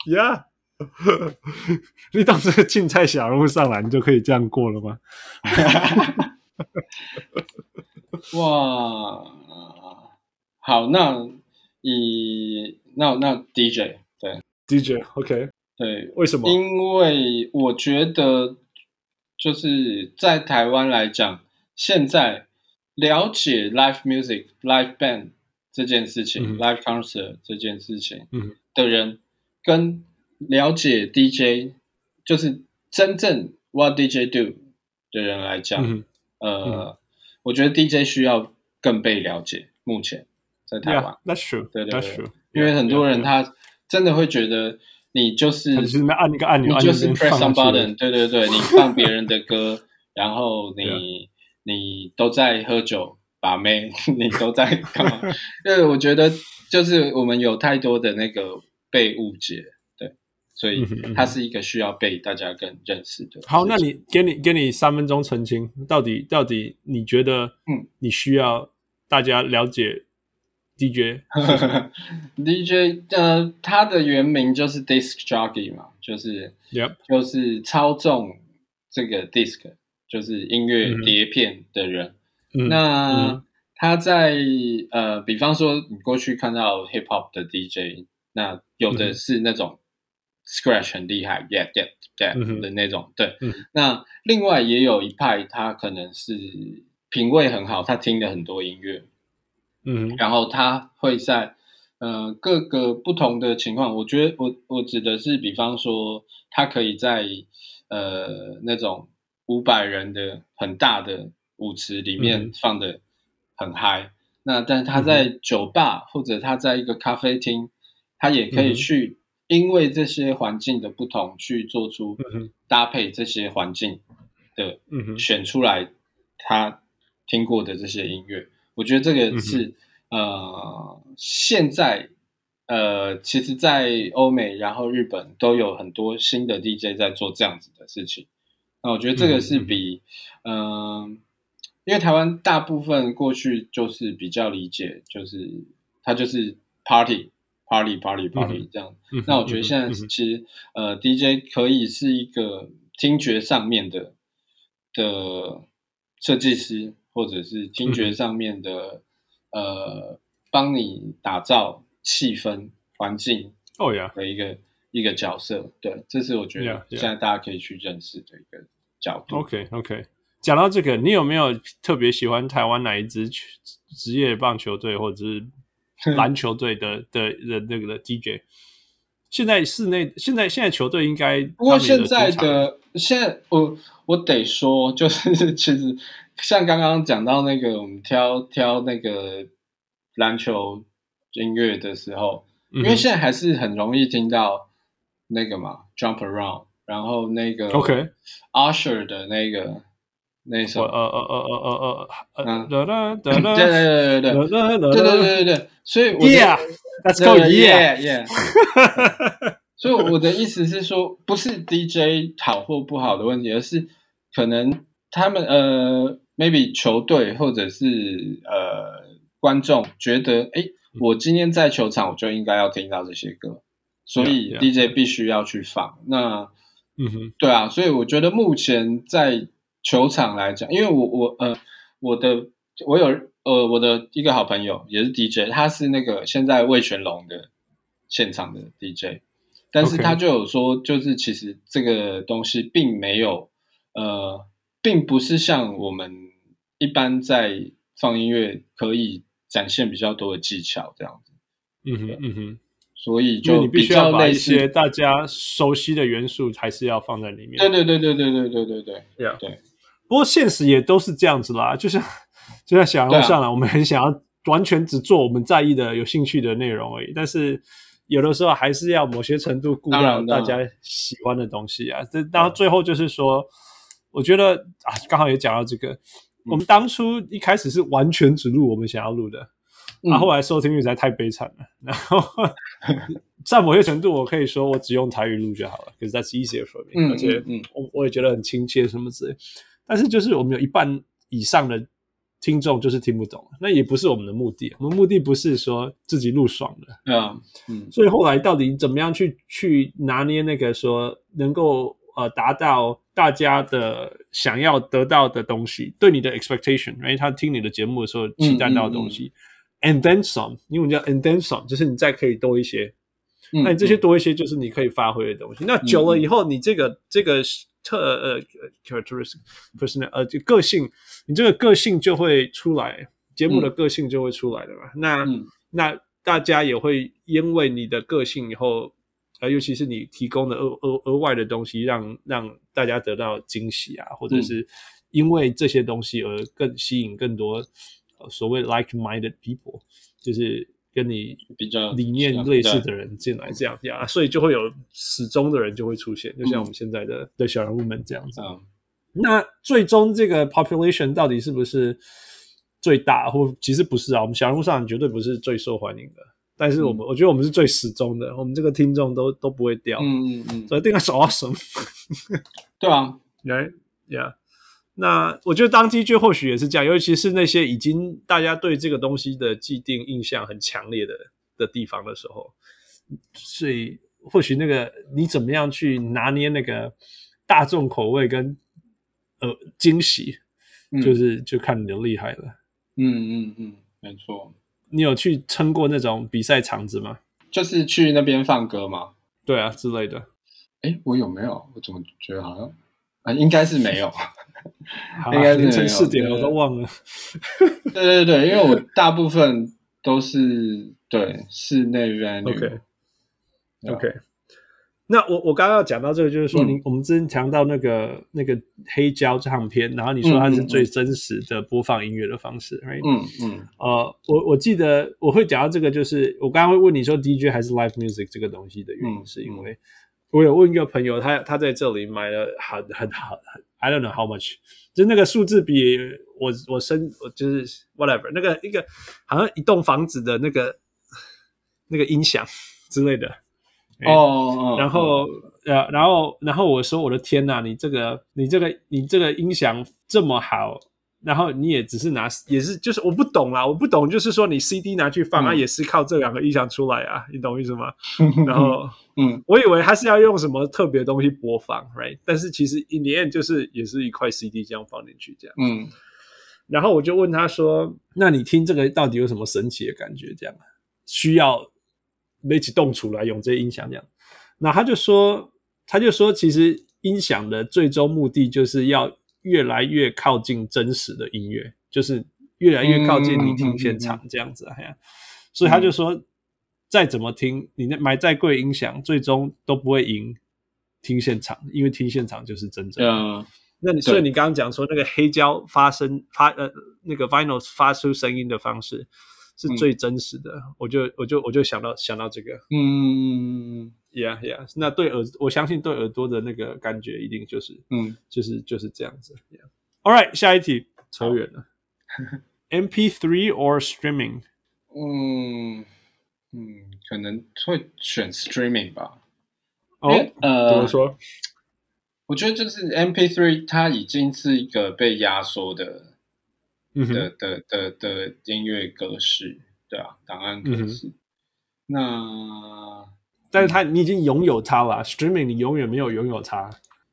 Yeah。你当这个竞赛小人物上来，你就可以这样过了吗？哇，好，那以那那 DJ 对 DJ OK 对，为什么？因为我觉得就是在台湾来讲，现在了解 live music、live band 这件事情、live concert 这件事情的人，跟了解 DJ 就是真正 what DJ do 的人来讲，呃，我觉得 DJ 需要更被了解。目前在台湾，That's true，对对，因为很多人他真的会觉得你就是就是按一个按钮，就是 press some button，对对对，你放别人的歌，然后你。你都在喝酒把妹，你都在干嘛？因为我觉得就是我们有太多的那个被误解。对所以它是一个需要被大家更认识的。好，那你给你给你三分钟澄清，到底到底你觉得，嗯，你需要大家了解 DJ？DJ 呃，它的原名就是 disc jockey 嘛，就是，Yep. 就是操纵这个 disc，就是音乐碟片的人。嗯、那他在呃，比方说你过去看到 hip hop 的 DJ，那有的是那种。Scratch 很厉害，yeah yeah yeah 的那种，嗯、对、嗯。那另外也有一派，他可能是品味很好，他听了很多音乐，嗯，然后他会在呃各个不同的情况，我觉得我我指的是，比方说他可以在呃那种五百人的很大的舞池里面放的很嗨、嗯，那但他在酒吧、嗯、或者他在一个咖啡厅，他也可以去。因为这些环境的不同，去做出搭配这些环境的，选出来他听过的这些音乐，我觉得这个是呃，现在呃，其实，在欧美然后日本都有很多新的 DJ 在做这样子的事情。那我觉得这个是比嗯、呃，因为台湾大部分过去就是比较理解，就是它就是 party。Party Party Party 这样、嗯，那我觉得现在其实、嗯、呃，DJ 可以是一个听觉上面的的设计师，或者是听觉上面的、嗯、呃帮你打造气氛环境哦呀的一个、oh. 一个角色。对，这是我觉得现在大家可以去认识的一个角度。OK OK，讲到这个，你有没有特别喜欢台湾哪一支职业棒球队 或者是篮球队的的的那个的 DJ？现在室内现在现在球队应该不过现在的现在我我得说，就是其实像刚刚讲到那个我们挑挑那个篮球音乐的时候，嗯、因为现在还是很容易听到那个嘛 Jump Around，然后那个 OK Usher 的那个那首呃呃呃呃呃呃呃对对对对对。对对对对对，所以我 Yeah Let's go Yeah. Yeah。所以我的意思是说，不是 DJ 好或不好的问题，而是可能他们呃，maybe 球队或者是呃观众觉得，哎，我今天在球场我就应该要听到这些歌，所以 DJ 必须要去放。那嗯哼，对啊，所以我觉得目前在球场来讲，因为我我呃我的我有呃我的一个好朋友也是 DJ，他是那个现在魏全龙的现场的 DJ。但是他就有说，就是其实这个东西并没有，呃，并不是像我们一般在放音乐可以展现比较多的技巧这样子。嗯哼，嗯哼。所以就你必须要把一些大家熟悉的元素还是要放在里面。对对对对对对对对对。Yeah. 对。不过现实也都是这样子啦，就像就像小人物上来，我们很想要完全只做我们在意的、有兴趣的内容而已，但是。有的时候还是要某些程度顾到大家喜欢的东西啊。这然后最后就是说，我觉得啊，刚好也讲到这个，我们当初一开始是完全只录我们想要录的，然后后来收听率实在太悲惨了。然后在某些程度，我可以说我只用台语录就好了，because that's easier for me。而且我我也觉得很亲切什么之类。但是就是我们有一半以上的。听众就是听不懂，那也不是我们的目的。我们目的不是说自己录爽的，嗯嗯。所以后来到底怎么样去去拿捏那个说能够呃达到大家的想要得到的东西，对你的 expectation，因为他听你的节目的时候期待到的东西、，and then some，因为我们叫 and then some，就是你再可以多一些，嗯、那你这些多一些就是你可以发挥的东西。嗯、那久了以后，你这个这个。特呃 characteristic personal 呃就个性，你这个个性就会出来，节目的个性就会出来的嘛。嗯、那、嗯、那大家也会因为你的个性以后，呃，尤其是你提供的额额额外的东西让，让让大家得到惊喜啊，或者是因为这些东西而更吸引更多、呃、所谓 like-minded people，就是。跟你比较理念类似的人进来，这样呀，所以就会有始终的人就会出现，就像我们现在的的小人物们这样子。那最终这个 population 到底是不是最大，或其实不是啊？我们小人物上绝对不是最受欢迎的，但是我们我觉得我们是最始终的，我们这个听众都都不会掉。嗯嗯嗯，所以定个是 awesome。对啊，right，yeah。那我觉得当 DJ 或许也是这样，尤其是那些已经大家对这个东西的既定印象很强烈的的地方的时候，所以或许那个你怎么样去拿捏那个大众口味跟呃惊喜，就是就看你的厉害了。嗯嗯嗯，没错。你有去撑过那种比赛场子吗？就是去那边放歌吗？对啊，之类的。哎，我有没有？我怎么觉得好像啊，应该是没有。好应该凌晨四点我都忘了。对对对，因为我大部分都是对室内 venue。OK OK。那我我刚刚要讲到这个，就是说你、嗯、我们之前强调那个那个黑胶唱片，然后你说它是最真实的播放音乐的方式，right？嗯嗯。呃，我我记得我会讲到这个，就是我刚刚会问你说 DJ 还是 live music 这个东西的原因，是因为我有问一个朋友，他他在这里买了很很好很。I don't know how much，就是那个数字比我我身我就是 whatever 那个一个好像一栋房子的那个那个音响之类的哦，oh, oh, 然后呃、oh. 然后然后我说我的天呐，你这个你这个你这个音响这么好。然后你也只是拿，也是就是我不懂啦，我不懂，就是说你 CD 拿去放，它、嗯、也是靠这两个音响出来啊，你懂意思吗？然后，嗯，我以为他是要用什么特别的东西播放，right？但是其实 in the end 就是也是一块 CD 这样放进去这样，嗯。然后我就问他说：“那你听这个到底有什么神奇的感觉？这样需要每起动出来用这些音响这样？”那他就说：“他就说，其实音响的最终目的就是要越来越靠近真实的音乐，就是越来越靠近你听现场这样子。啊”嗯嗯嗯、所以他就说：“再怎么听，你那买再贵音响，最终都不会赢听现场，因为听现场就是真正的。嗯”那你所以你刚刚讲说那个黑胶发声发呃那个 vinyl 发出声音的方式是最真实的，嗯、我就我就我就想到想到这个，嗯嗯嗯，yeah yeah，那对耳我相信对耳朵的那个感觉一定就是嗯。就是就是这样子，yeah，all right，下一题扯远了，MP3 or streaming，嗯嗯，可能会选 streaming 吧，哦呃怎么说？我觉得就是 MP3，它已经是一个被压缩的、嗯、的的的的音乐格式，对啊，档案格式。嗯、那，但是他你已经拥有它了，Streaming 你永远没有拥有它。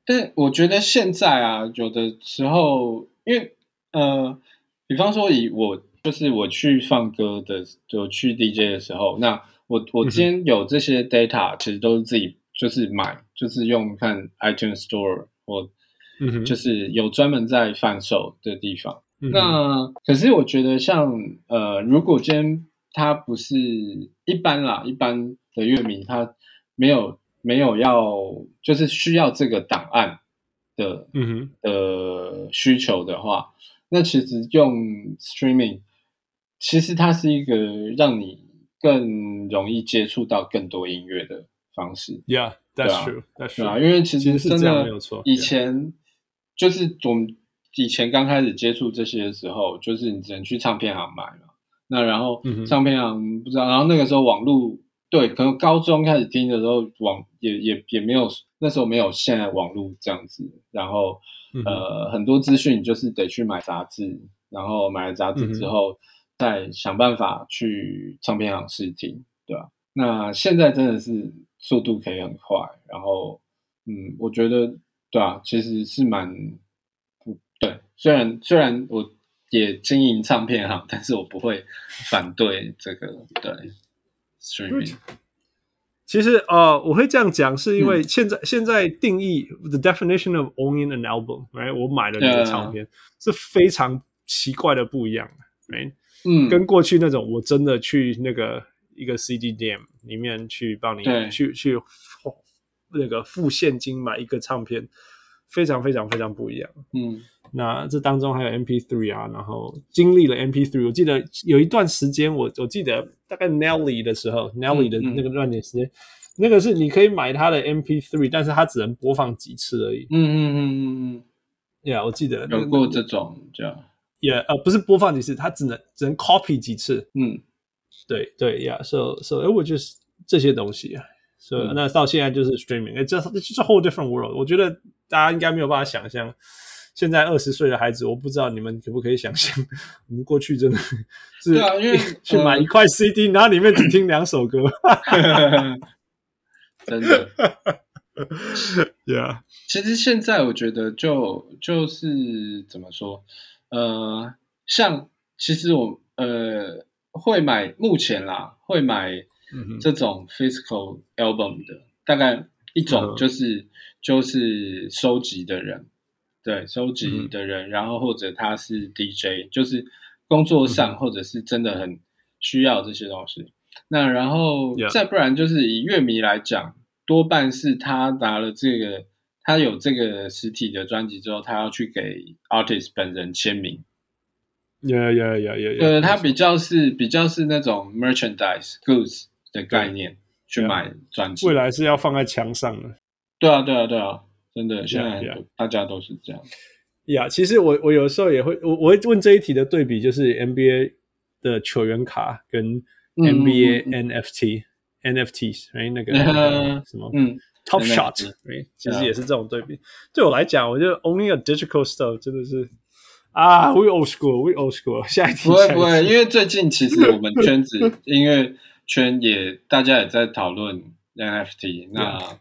但我觉得现在啊，有的时候，因为呃，比方说以我就是我去放歌的，就去 DJ 的时候，那我我今天有这些 data，、嗯、其实都是自己。就是买，就是用看 iTunes Store 或，就是有专门在贩售的地方。嗯、那可是我觉得，像呃，如果今天他不是一般啦，一般的乐迷，他没有没有要，就是需要这个档案的，嗯哼的需求的话，那其实用 Streaming，其实它是一个让你更容易接触到更多音乐的。方式，Yeah，that's true，that's true，因为其实真的以前就是我们以前刚开始接触这些的时候，就是你只能去唱片行买嘛。那然后唱片行不知道，然后那个时候网络对，可能高中开始听的时候网也也也没有，那时候没有现在网络这样子。然后呃，很多资讯就是得去买杂志，然后买了杂志之后再想办法去唱片行试听，对吧？那现在真的是。速度可以很快，然后，嗯，我觉得，对啊，其实是蛮不对。虽然虽然我也经营唱片行，但是我不会反对这个对 streaming。其实呃，我会这样讲，是因为现在、嗯、现在定义 the definition of owning an album，right？我买了那个唱片、啊、是非常奇怪的不一样，right？嗯，跟过去那种我真的去那个。一个 CD DM 里面去帮你去去那个付现金买一个唱片，非常非常非常不一样。嗯，那这当中还有 MP3 啊，然后经历了 MP3，我记得有一段时间，我我记得大概 Nelly 的时候、嗯、，Nelly 的那个段点时间、嗯，那个是你可以买它的 MP3，但是它只能播放几次而已。嗯嗯嗯嗯嗯，Yeah，我记得有过这种这样。Yeah，呃，不是播放几次，它只能只能 copy 几次。嗯。对对呀，so so，哎，我就是这些东西啊，so、嗯、那到现在就是 streaming，哎，这这是 whole different world。我觉得大家应该没有办法想象，现在二十岁的孩子，我不知道你们可不可以想象，我们过去真的是对啊，因为 去买一块 CD，、呃、然后里面只听两首歌，真的，Yeah。其实现在我觉得就就是怎么说，呃，像其实我呃。会买目前啦，会买这种 physical album 的，嗯、大概一种就是、嗯、就是收集的人，对，收集的人、嗯，然后或者他是 DJ，就是工作上或者是真的很需要这些东西。嗯、那然后再不然就是以乐迷来讲，多半是他拿了这个，他有这个实体的专辑之后，他要去给 artist 本人签名。Yeah, yeah, yeah, yeah, yeah. 对，它比较是比较是那种 merchandise goods 的概念去买专辑。未来是要放在墙上的。对啊，对啊，对啊，真的，现在 yeah, yeah. 大家都是这样。呀、yeah,，其实我我有时候也会我我会问这一题的对比，就是 NBA 的球员卡跟 NBA NFT、嗯、NFTs，哎、right?，那个、嗯、什么嗯 Top Shot，right? 其实也是这种对比。对我来讲，我觉得 owning a digital stuff 真的是。啊、ah,，we old school，we old school。下一题，不会不会，因为最近其实我们圈子 音乐圈也大家也在讨论 NFT，那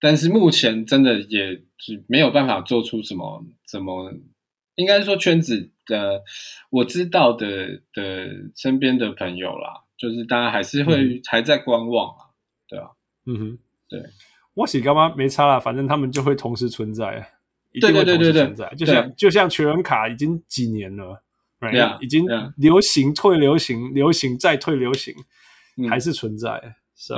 但是目前真的也是没有办法做出什么怎么，应该说圈子的，我知道的的身边的朋友啦，就是大家还是会、嗯、还在观望啊，对啊，嗯哼，对，我洗干嘛没差啦，反正他们就会同时存在，一定会同时存在，对对对对，就像就像全员卡已经几年了，right? Yeah, 已经流行退流行，流行再退流行，嗯、还是存在，so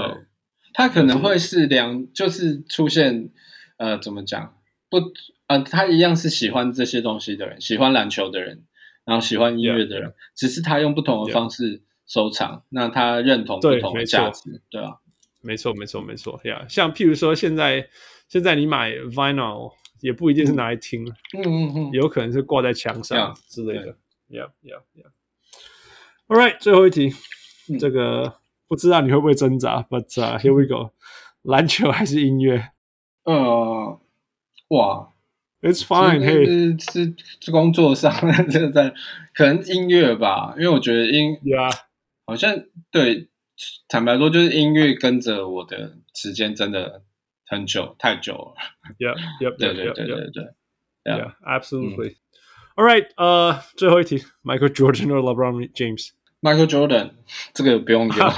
他可能会是两，就是出现，呃，怎么讲？不，呃，他一样是喜欢这些东西的人，喜欢篮球的人，然后喜欢音乐的人，yeah, 只是他用不同的方式收藏。Yeah. 那他认同不同的价值，对，对啊，没错，没错，没错，呀、yeah.，像譬如说，现在现在你买 vinyl 也不一定是拿来听，嗯嗯嗯，有可能是挂在墙上之类的，Yeah，Yeah，Yeah。All right，最后一题，嗯、这个。不知道你会不会挣扎，But、uh, here we go，篮球还是音乐？呃，哇，It's fine，嘿，是是工作上这个在可能音乐吧，因为我觉得音，Yeah，好像对，坦白说就是音乐跟着我的时间真的很久，太久了。Yeah，Yeah，对对对对对，Yeah，absolutely。All right，呃，最后一题，Michael Jordan or LeBron James？Michael Jordan，这个不用讲，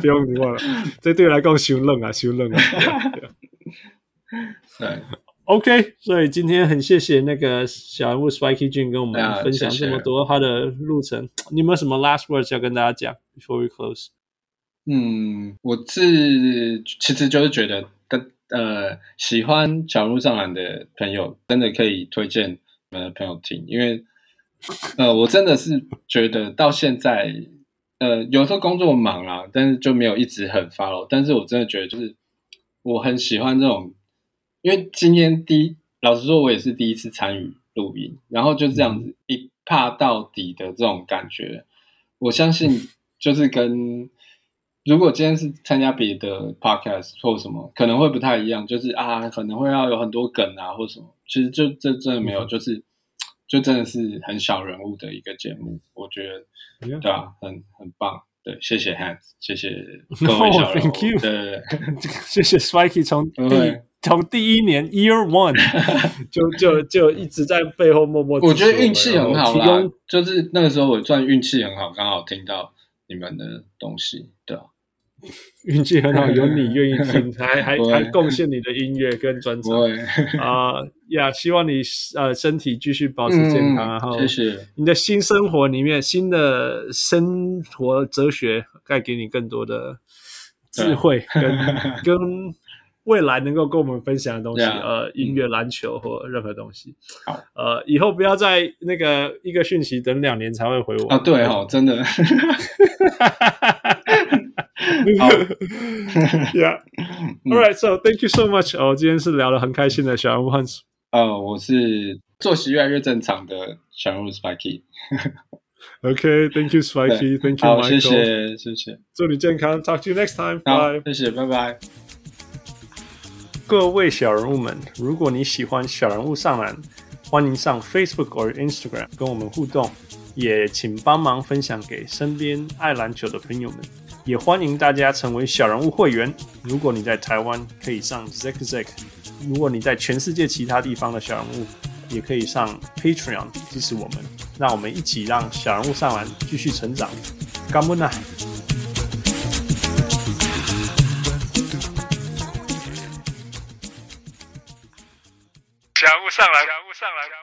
不用你忘了，这对我来讲羞愣啊，羞愣啊。对，OK，所以今天很谢谢那个小人物 Spiky Jun 跟我们分享这么多他的路程。你有没有什么 last words 要跟大家讲？Before we close，嗯，我是其实就是觉得跟呃喜欢小人物上篮的朋友，真的可以推荐你们的朋友听，因为。呃，我真的是觉得到现在，呃，有时候工作忙啊，但是就没有一直很 follow。但是我真的觉得，就是我很喜欢这种，因为今天第一，老实说，我也是第一次参与录音，然后就这样子一趴到底的这种感觉，我相信就是跟如果今天是参加别的 podcast 或什么，可能会不太一样，就是啊，可能会要有很多梗啊或什么，其实就这真的没有，就是。就真的是很小人物的一个节目，我觉得.对啊，很很棒，对，谢谢 Hans，谢谢 各位小人物，no, thank you. 对，谢谢 Spiky 从第从第一年 Year One 就就就一直在背后默默，我觉得运气很好啦，就是那个时候我算运气很好，刚好听到你们的东西，对啊。运气很好，有你愿意听，还还还贡献你的音乐跟专辑啊呀！希望你呃身体继续保持健康，嗯、然后你的新生活里面新的生活哲学，带给你更多的智慧跟 跟未来能够跟我们分享的东西，呃，音乐、篮球或任何东西。好，呃，以后不要再那个一个讯息等两年才会回我啊！对哦，真的。Yeah. All right. So thank you so much. 哦，今天是聊得很开心的小人物 Hans。呃，我是作息越来越正常的小人物 Spiky。OK. Thank you, Spiky. Thank you, Michael. 谢谢，谢谢。祝你健康。Talk to you next time. Bye. 谢谢，拜拜。各位小人物们，如果你喜欢小人物上篮，欢迎上 Facebook 或 Instagram 跟我们互动，也请帮忙分享给身边爱篮球的朋友们。也欢迎大家成为小人物会员。如果你在台湾，可以上 Zack Zack；如果你在全世界其他地方的小人物，也可以上 Patreon 支持我们。让我们一起让小人物上完继续成长。感恩啊！小人物上来，小人物上来。